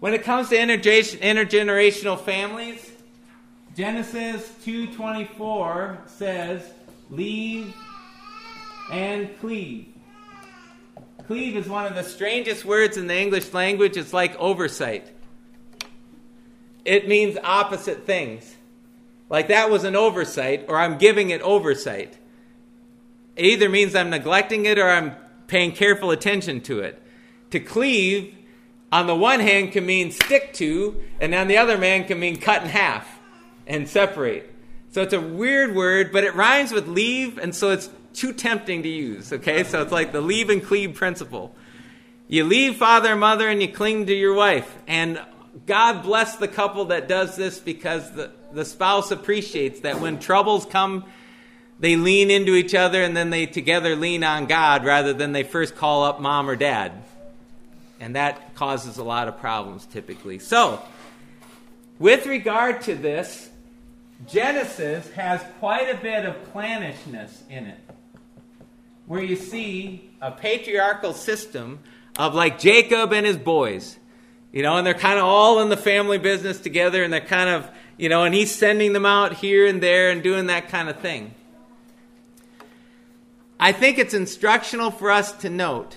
when it comes to intergenerational families, Genesis 2:24 says, "Leave and cleave." Cleave is one of the strangest words in the English language. It's like oversight. It means opposite things. Like that was an oversight, or I'm giving it oversight. It either means I'm neglecting it or I'm paying careful attention to it. To cleave, on the one hand, can mean stick to, and on the other hand, can mean cut in half and separate. So it's a weird word, but it rhymes with leave, and so it's too tempting to use. Okay, so it's like the leave and cleave principle. You leave father and mother and you cling to your wife. And God bless the couple that does this because the, the spouse appreciates that when troubles come, they lean into each other and then they together lean on God rather than they first call up mom or dad. And that causes a lot of problems typically. So, with regard to this, Genesis has quite a bit of clannishness in it, where you see a patriarchal system of like Jacob and his boys, you know, and they're kind of all in the family business together, and they're kind of, you know, and he's sending them out here and there and doing that kind of thing. I think it's instructional for us to note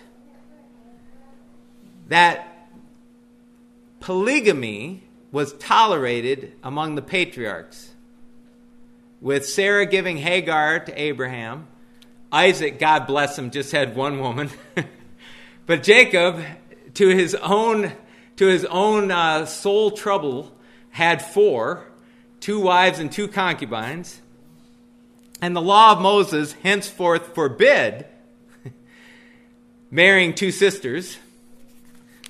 that polygamy was tolerated among the patriarchs, with Sarah giving Hagar to Abraham. Isaac, God bless him, just had one woman. but Jacob, to his own, to his own uh, soul trouble, had four two wives and two concubines. And the law of Moses henceforth forbid marrying two sisters.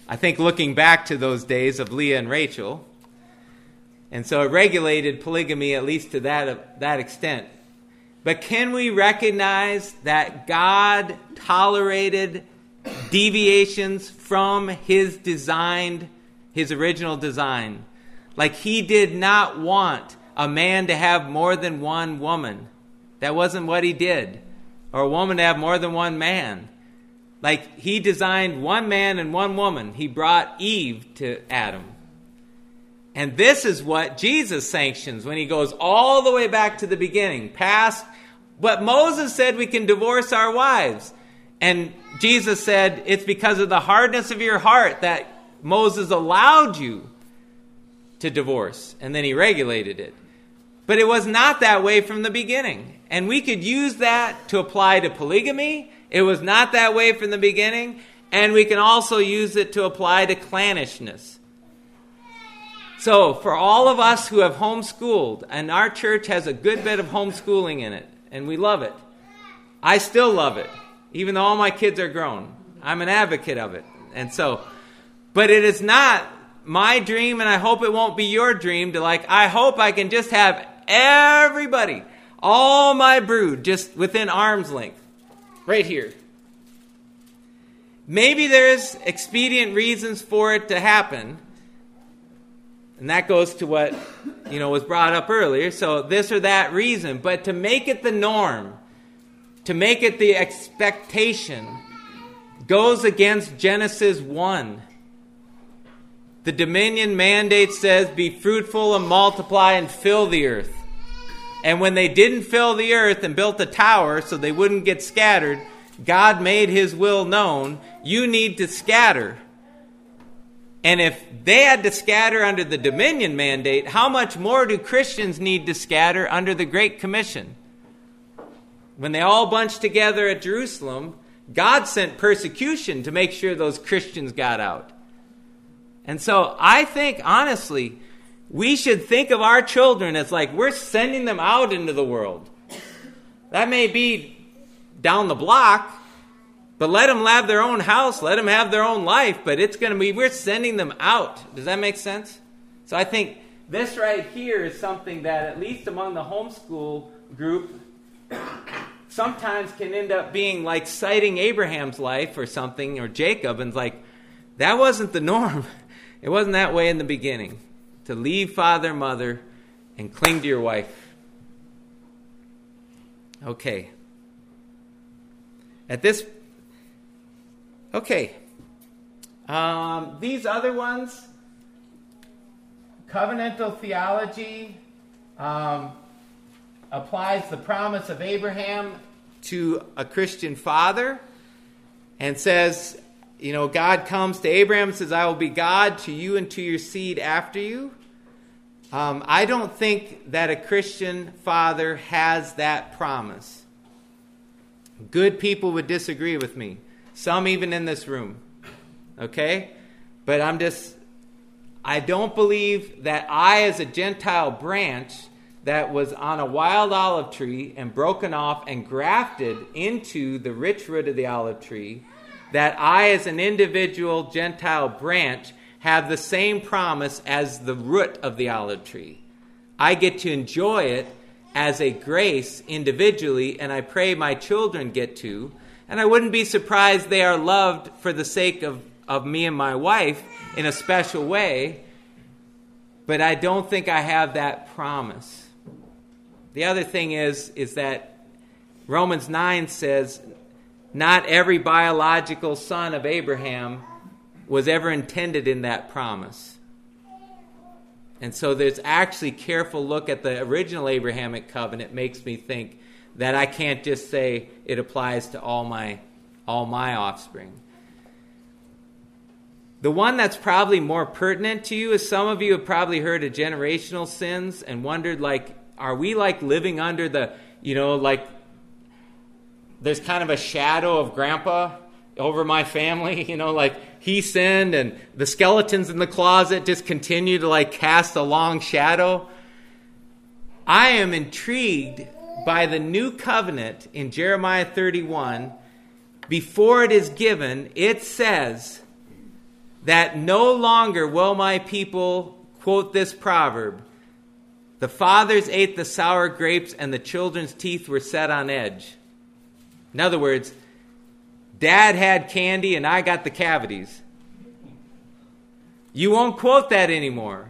I think looking back to those days of Leah and Rachel. And so it regulated polygamy at least to that, that extent. But can we recognize that God tolerated deviations from his designed, his original design? Like he did not want a man to have more than one woman. That wasn't what he did. Or a woman to have more than one man. Like he designed one man and one woman. He brought Eve to Adam. And this is what Jesus sanctions when he goes all the way back to the beginning, past what Moses said we can divorce our wives. And Jesus said, It's because of the hardness of your heart that Moses allowed you to divorce. And then he regulated it. But it was not that way from the beginning. And we could use that to apply to polygamy. It was not that way from the beginning. And we can also use it to apply to clannishness. So, for all of us who have homeschooled, and our church has a good bit of homeschooling in it, and we love it, I still love it, even though all my kids are grown. I'm an advocate of it. And so, but it is not my dream, and I hope it won't be your dream to like, I hope I can just have everybody, all my brood, just within arm's length, right here. Maybe there's expedient reasons for it to happen. And that goes to what, you know, was brought up earlier. So this or that reason, but to make it the norm, to make it the expectation goes against Genesis 1. The dominion mandate says, Be fruitful and multiply and fill the earth. And when they didn't fill the earth and built a tower so they wouldn't get scattered, God made his will known. You need to scatter. And if they had to scatter under the dominion mandate, how much more do Christians need to scatter under the Great Commission? When they all bunched together at Jerusalem, God sent persecution to make sure those Christians got out. And so I think, honestly, we should think of our children as like we're sending them out into the world. That may be down the block, but let them have their own house, let them have their own life, but it's going to be, we're sending them out. Does that make sense? So I think this right here is something that, at least among the homeschool group, sometimes can end up being like citing Abraham's life or something, or Jacob, and like, that wasn't the norm. It wasn't that way in the beginning. To leave father, mother, and cling to your wife. Okay. At this, okay. Um, these other ones, covenantal theology um, applies the promise of Abraham to a Christian father and says, you know, God comes to Abraham and says, I will be God to you and to your seed after you. Um, I don't think that a Christian father has that promise. Good people would disagree with me, some even in this room. Okay? But I'm just, I don't believe that I, as a Gentile branch that was on a wild olive tree and broken off and grafted into the rich root of the olive tree, that I, as an individual Gentile branch, have the same promise as the root of the olive tree. I get to enjoy it as a grace individually, and I pray my children get to. And I wouldn't be surprised they are loved for the sake of, of me and my wife in a special way, but I don't think I have that promise. The other thing is, is that Romans 9 says, not every biological son of Abraham was ever intended in that promise. And so there's actually careful look at the original Abrahamic covenant makes me think that I can't just say it applies to all my all my offspring. The one that's probably more pertinent to you is some of you have probably heard of generational sins and wondered like are we like living under the you know like there's kind of a shadow of grandpa over my family, you know, like he sinned and the skeletons in the closet just continue to like cast a long shadow. I am intrigued by the new covenant in Jeremiah 31. Before it is given, it says that no longer will my people quote this proverb The fathers ate the sour grapes, and the children's teeth were set on edge. In other words, Dad had candy and I got the cavities. You won't quote that anymore.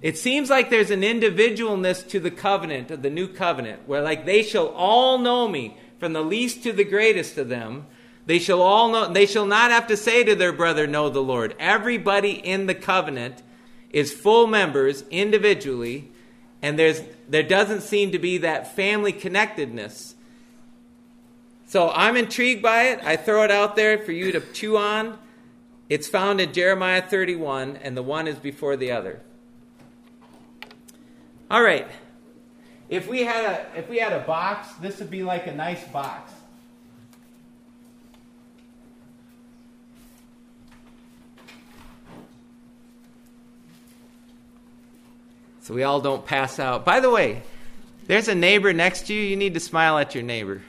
It seems like there's an individualness to the covenant, of the new covenant, where like they shall all know me, from the least to the greatest of them. They shall all know they shall not have to say to their brother, Know the Lord. Everybody in the covenant is full members individually, and there's there doesn't seem to be that family connectedness. So I'm intrigued by it. I throw it out there for you to chew on. It's found in Jeremiah 31, and the one is before the other. All right. If we had a if we had a box, this would be like a nice box. So we all don't pass out. By the way, there's a neighbor next to you. You need to smile at your neighbor.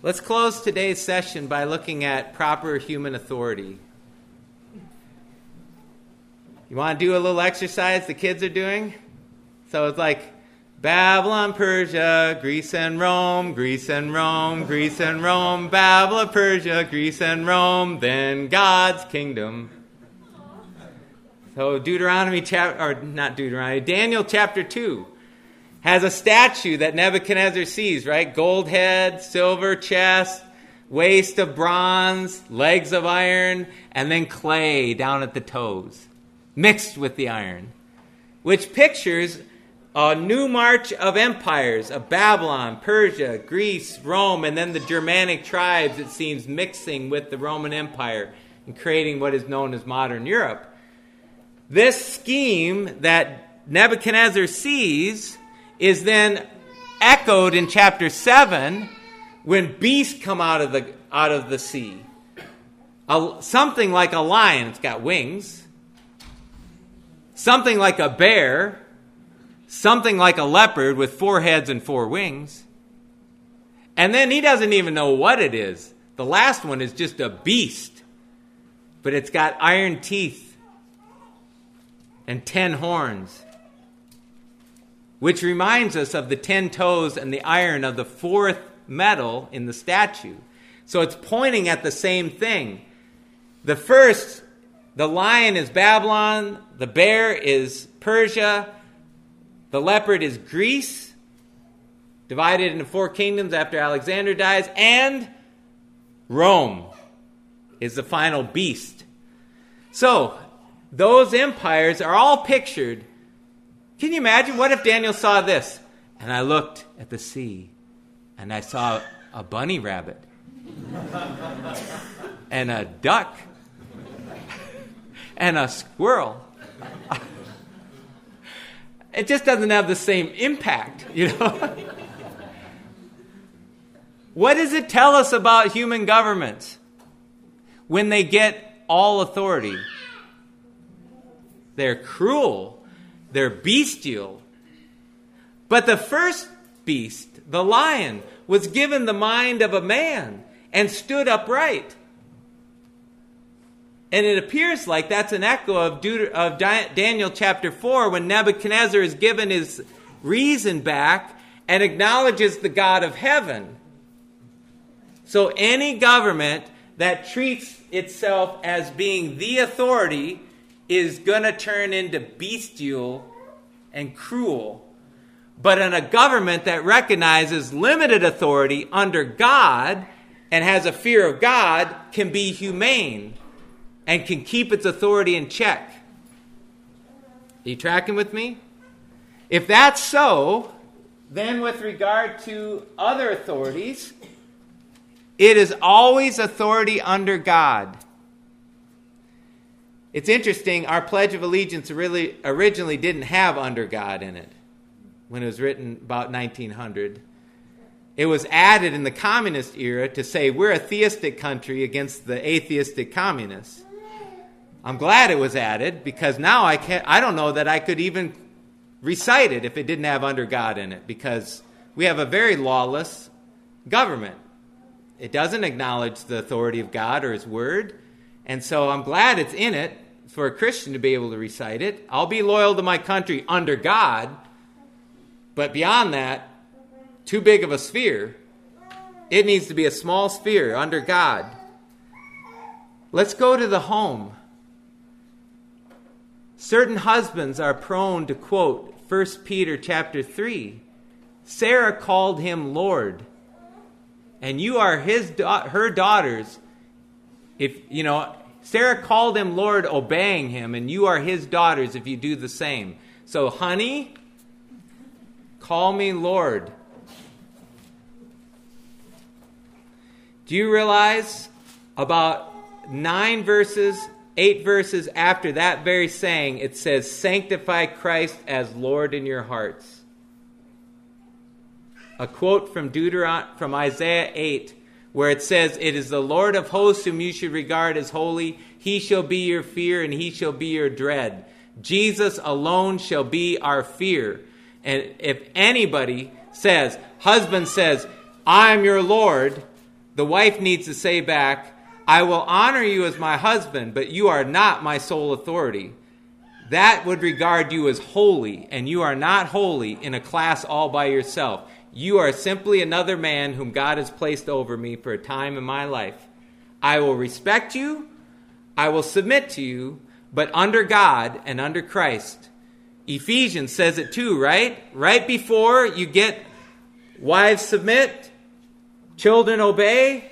Let's close today's session by looking at proper human authority. You want to do a little exercise the kids are doing? So it's like Babylon, Persia, Greece and Rome, Greece and Rome, Greece and Rome, Babylon, Persia, Greece and Rome, then God's kingdom. So Deuteronomy chapter, or not Deuteronomy, Daniel chapter 2 has a statue that Nebuchadnezzar sees, right? Gold head, silver chest, waist of bronze, legs of iron, and then clay down at the toes, mixed with the iron, which pictures a new march of empires of Babylon, Persia, Greece, Rome, and then the Germanic tribes, it seems, mixing with the Roman Empire and creating what is known as modern Europe. This scheme that Nebuchadnezzar sees is then echoed in chapter 7 when beasts come out of the, out of the sea. A, something like a lion, it's got wings. Something like a bear. Something like a leopard with four heads and four wings. And then he doesn't even know what it is. The last one is just a beast, but it's got iron teeth and ten horns which reminds us of the ten toes and the iron of the fourth metal in the statue. So it's pointing at the same thing. The first, the lion is Babylon, the bear is Persia, the leopard is Greece, divided into four kingdoms after Alexander dies, and Rome is the final beast. So, those empires are all pictured can you imagine? What if Daniel saw this? And I looked at the sea, and I saw a bunny rabbit and a duck and a squirrel. It just doesn't have the same impact, you know? what does it tell us about human governments when they get all authority? They're cruel, they're bestial. But the first beast, the lion, was given the mind of a man and stood upright. And it appears like that's an echo of, Deut- of Daniel chapter 4 when Nebuchadnezzar is given his reason back and acknowledges the God of heaven. So any government that treats itself as being the authority is going to turn into bestial and cruel. But in a government that recognizes limited authority under God and has a fear of God can be humane and can keep its authority in check. Are you tracking with me? If that's so, then with regard to other authorities, it is always authority under God. It's interesting, our Pledge of Allegiance really originally didn't have under God in it when it was written about 1900. It was added in the communist era to say we're a theistic country against the atheistic communists. I'm glad it was added because now I can't I don't know that I could even recite it if it didn't have under God in it because we have a very lawless government. It doesn't acknowledge the authority of God or his word. And so I'm glad it's in it for a Christian to be able to recite it. I'll be loyal to my country under God, but beyond that, too big of a sphere. It needs to be a small sphere under God. Let's go to the home. Certain husbands are prone to quote 1 Peter chapter 3. Sarah called him Lord, and you are his her daughters. If you know, Sarah called him Lord, obeying him, and you are his daughters if you do the same. So, honey, call me Lord. Do you realize about nine verses, eight verses after that very saying, it says, Sanctify Christ as Lord in your hearts? A quote from Deuteron- from Isaiah 8 where it says, It is the Lord of hosts whom you should regard as holy. He shall be your fear and he shall be your dread. Jesus alone shall be our fear. And if anybody says, husband says, I am your Lord, the wife needs to say back, I will honor you as my husband, but you are not my sole authority. That would regard you as holy, and you are not holy in a class all by yourself. You are simply another man whom God has placed over me for a time in my life. I will respect you, I will submit to you, but under God and under Christ. Ephesians says it too, right? Right before you get wives submit, children obey,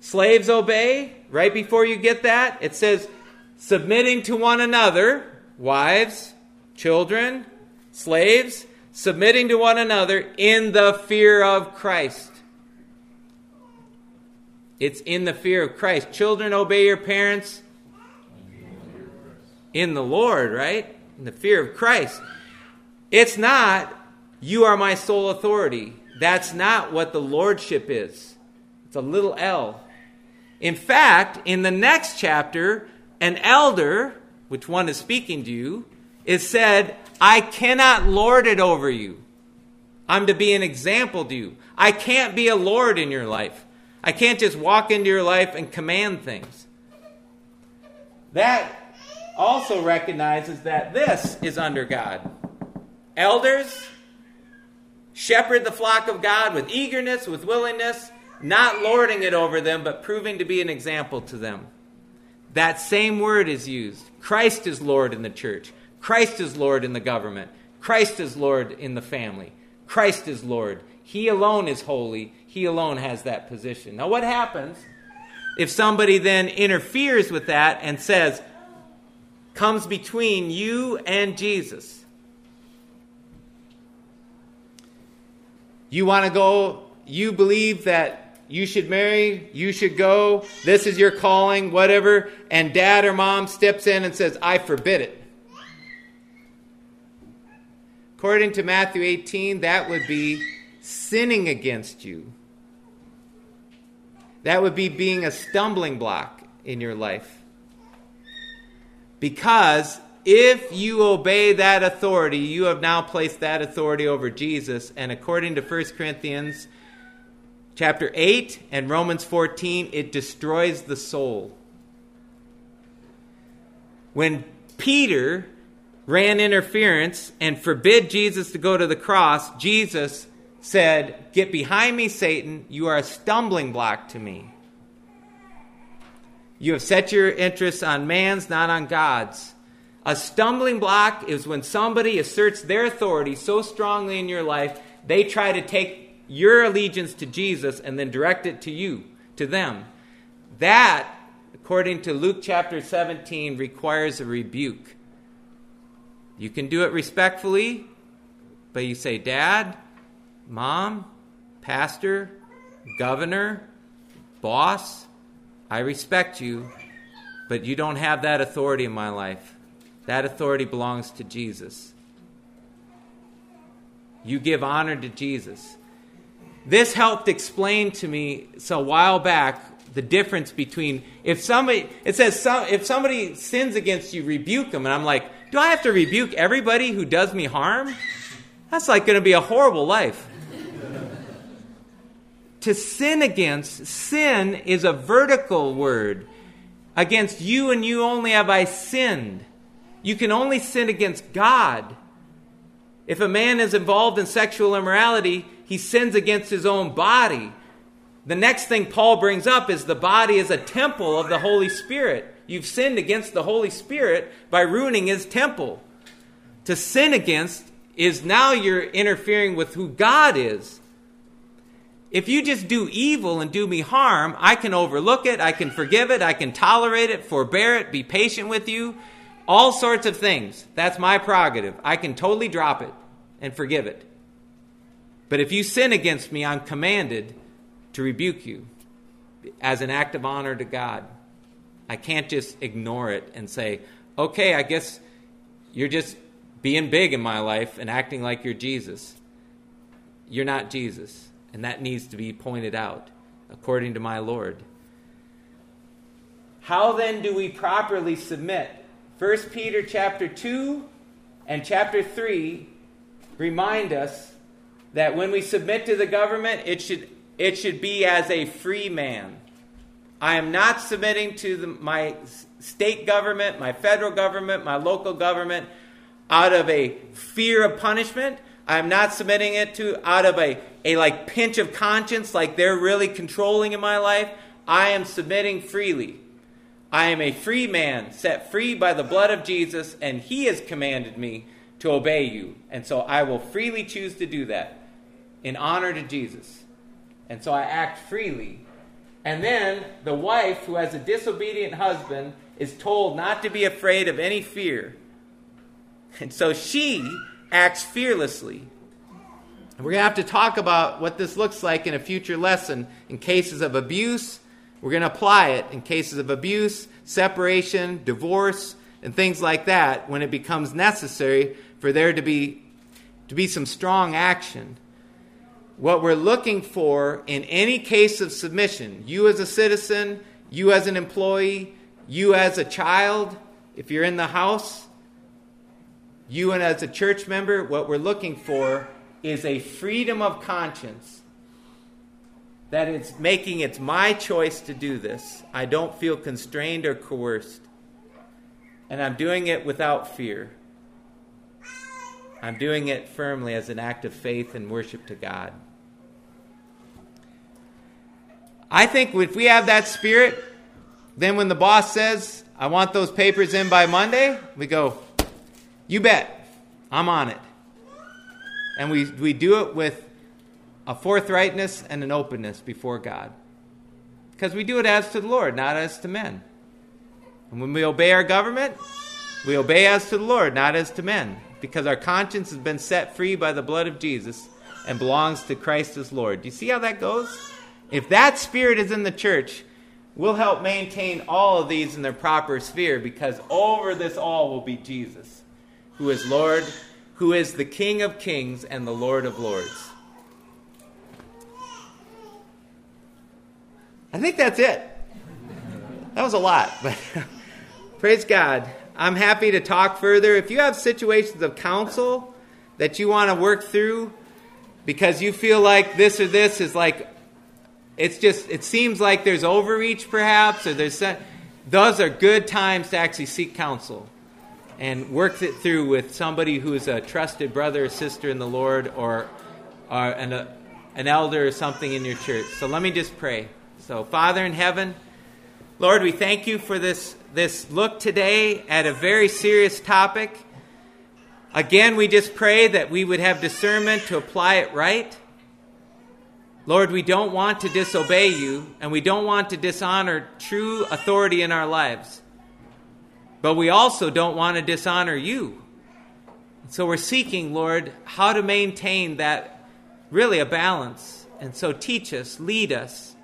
slaves obey. Right before you get that, it says submitting to one another, wives, children, slaves submitting to one another in the fear of Christ. It's in the fear of Christ. Children, obey your parents in the Lord, right? In the fear of Christ. It's not, you are my sole authority. That's not what the lordship is. It's a little L. In fact, in the next chapter, an elder, which one is speaking to you, is said, I cannot lord it over you. I'm to be an example to you. I can't be a lord in your life. I can't just walk into your life and command things. That also recognizes that this is under God. Elders, shepherd the flock of God with eagerness, with willingness, not lording it over them, but proving to be an example to them. That same word is used. Christ is Lord in the church. Christ is Lord in the government. Christ is Lord in the family. Christ is Lord. He alone is holy. He alone has that position. Now, what happens if somebody then interferes with that and says, comes between you and Jesus? You want to go, you believe that you should marry, you should go, this is your calling, whatever, and dad or mom steps in and says, I forbid it. According to Matthew 18, that would be sinning against you. That would be being a stumbling block in your life. Because if you obey that authority, you have now placed that authority over Jesus. And according to 1 Corinthians chapter 8 and Romans 14, it destroys the soul. When Peter ran interference and forbid Jesus to go to the cross, Jesus said, Get behind me, Satan. You are a stumbling block to me. You have set your interests on man's, not on God's. A stumbling block is when somebody asserts their authority so strongly in your life, they try to take your allegiance to Jesus and then direct it to you, to them. That, according to Luke chapter 17, requires a rebuke. You can do it respectfully, but you say, Dad, Mom, Pastor, Governor, Boss, I respect you, but you don't have that authority in my life. That authority belongs to Jesus. You give honor to Jesus. This helped explain to me so a while back the difference between if somebody it says if somebody sins against you rebuke them and I'm like do I have to rebuke everybody who does me harm that's like going to be a horrible life to sin against sin is a vertical word against you and you only have I sinned you can only sin against God. If a man is involved in sexual immorality, he sins against his own body. The next thing Paul brings up is the body is a temple of the Holy Spirit. You've sinned against the Holy Spirit by ruining his temple. To sin against is now you're interfering with who God is. If you just do evil and do me harm, I can overlook it, I can forgive it, I can tolerate it, forbear it, be patient with you all sorts of things. That's my prerogative. I can totally drop it and forgive it. But if you sin against me, I'm commanded to rebuke you as an act of honor to God. I can't just ignore it and say, okay, I guess you're just being big in my life and acting like you're Jesus. You're not Jesus. And that needs to be pointed out according to my Lord. How then do we properly submit 1 Peter chapter 2 and chapter 3 remind us that when we submit to the government, it should, it should be as a free man. I am not submitting to the, my state government, my federal government, my local government out of a fear of punishment. I am not submitting it to out of a, a like pinch of conscience, like they're really controlling in my life. I am submitting freely. I am a free man, set free by the blood of Jesus, and he has commanded me to obey you. And so I will freely choose to do that in honor to Jesus. And so I act freely. And then the wife, who has a disobedient husband, is told not to be afraid of any fear. And so she acts fearlessly. We're going to have to talk about what this looks like in a future lesson in cases of abuse we're going to apply it in cases of abuse, separation, divorce, and things like that when it becomes necessary for there to be, to be some strong action. What we're looking for in any case of submission, you as a citizen, you as an employee, you as a child, if you're in the house, you and as a church member, what we're looking for is a freedom of conscience that it's making it's my choice to do this. I don't feel constrained or coerced. And I'm doing it without fear. I'm doing it firmly as an act of faith and worship to God. I think if we have that spirit, then when the boss says, I want those papers in by Monday, we go, You bet, I'm on it. And we, we do it with a forthrightness and an openness before God. Because we do it as to the Lord, not as to men. And when we obey our government, we obey as to the Lord, not as to men. Because our conscience has been set free by the blood of Jesus, and belongs to Christ as Lord. Do you see how that goes? If that spirit is in the church, we'll help maintain all of these in their proper sphere because over this all will be Jesus, who is Lord, who is the King of kings and the Lord of lords. I think that's it. That was a lot, but praise God. I'm happy to talk further. If you have situations of counsel that you want to work through because you feel like this or this is like, it's just, it seems like there's overreach perhaps, or there's, those are good times to actually seek counsel and work it through with somebody who is a trusted brother or sister in the Lord or, or an, a, an elder or something in your church. So let me just pray. So, Father in heaven, Lord, we thank you for this, this look today at a very serious topic. Again, we just pray that we would have discernment to apply it right. Lord, we don't want to disobey you, and we don't want to dishonor true authority in our lives. But we also don't want to dishonor you. So we're seeking, Lord, how to maintain that really a balance. And so teach us, lead us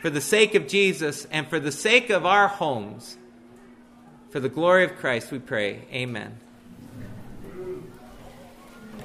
for the sake of Jesus and for the sake of our homes. For the glory of Christ, we pray. Amen.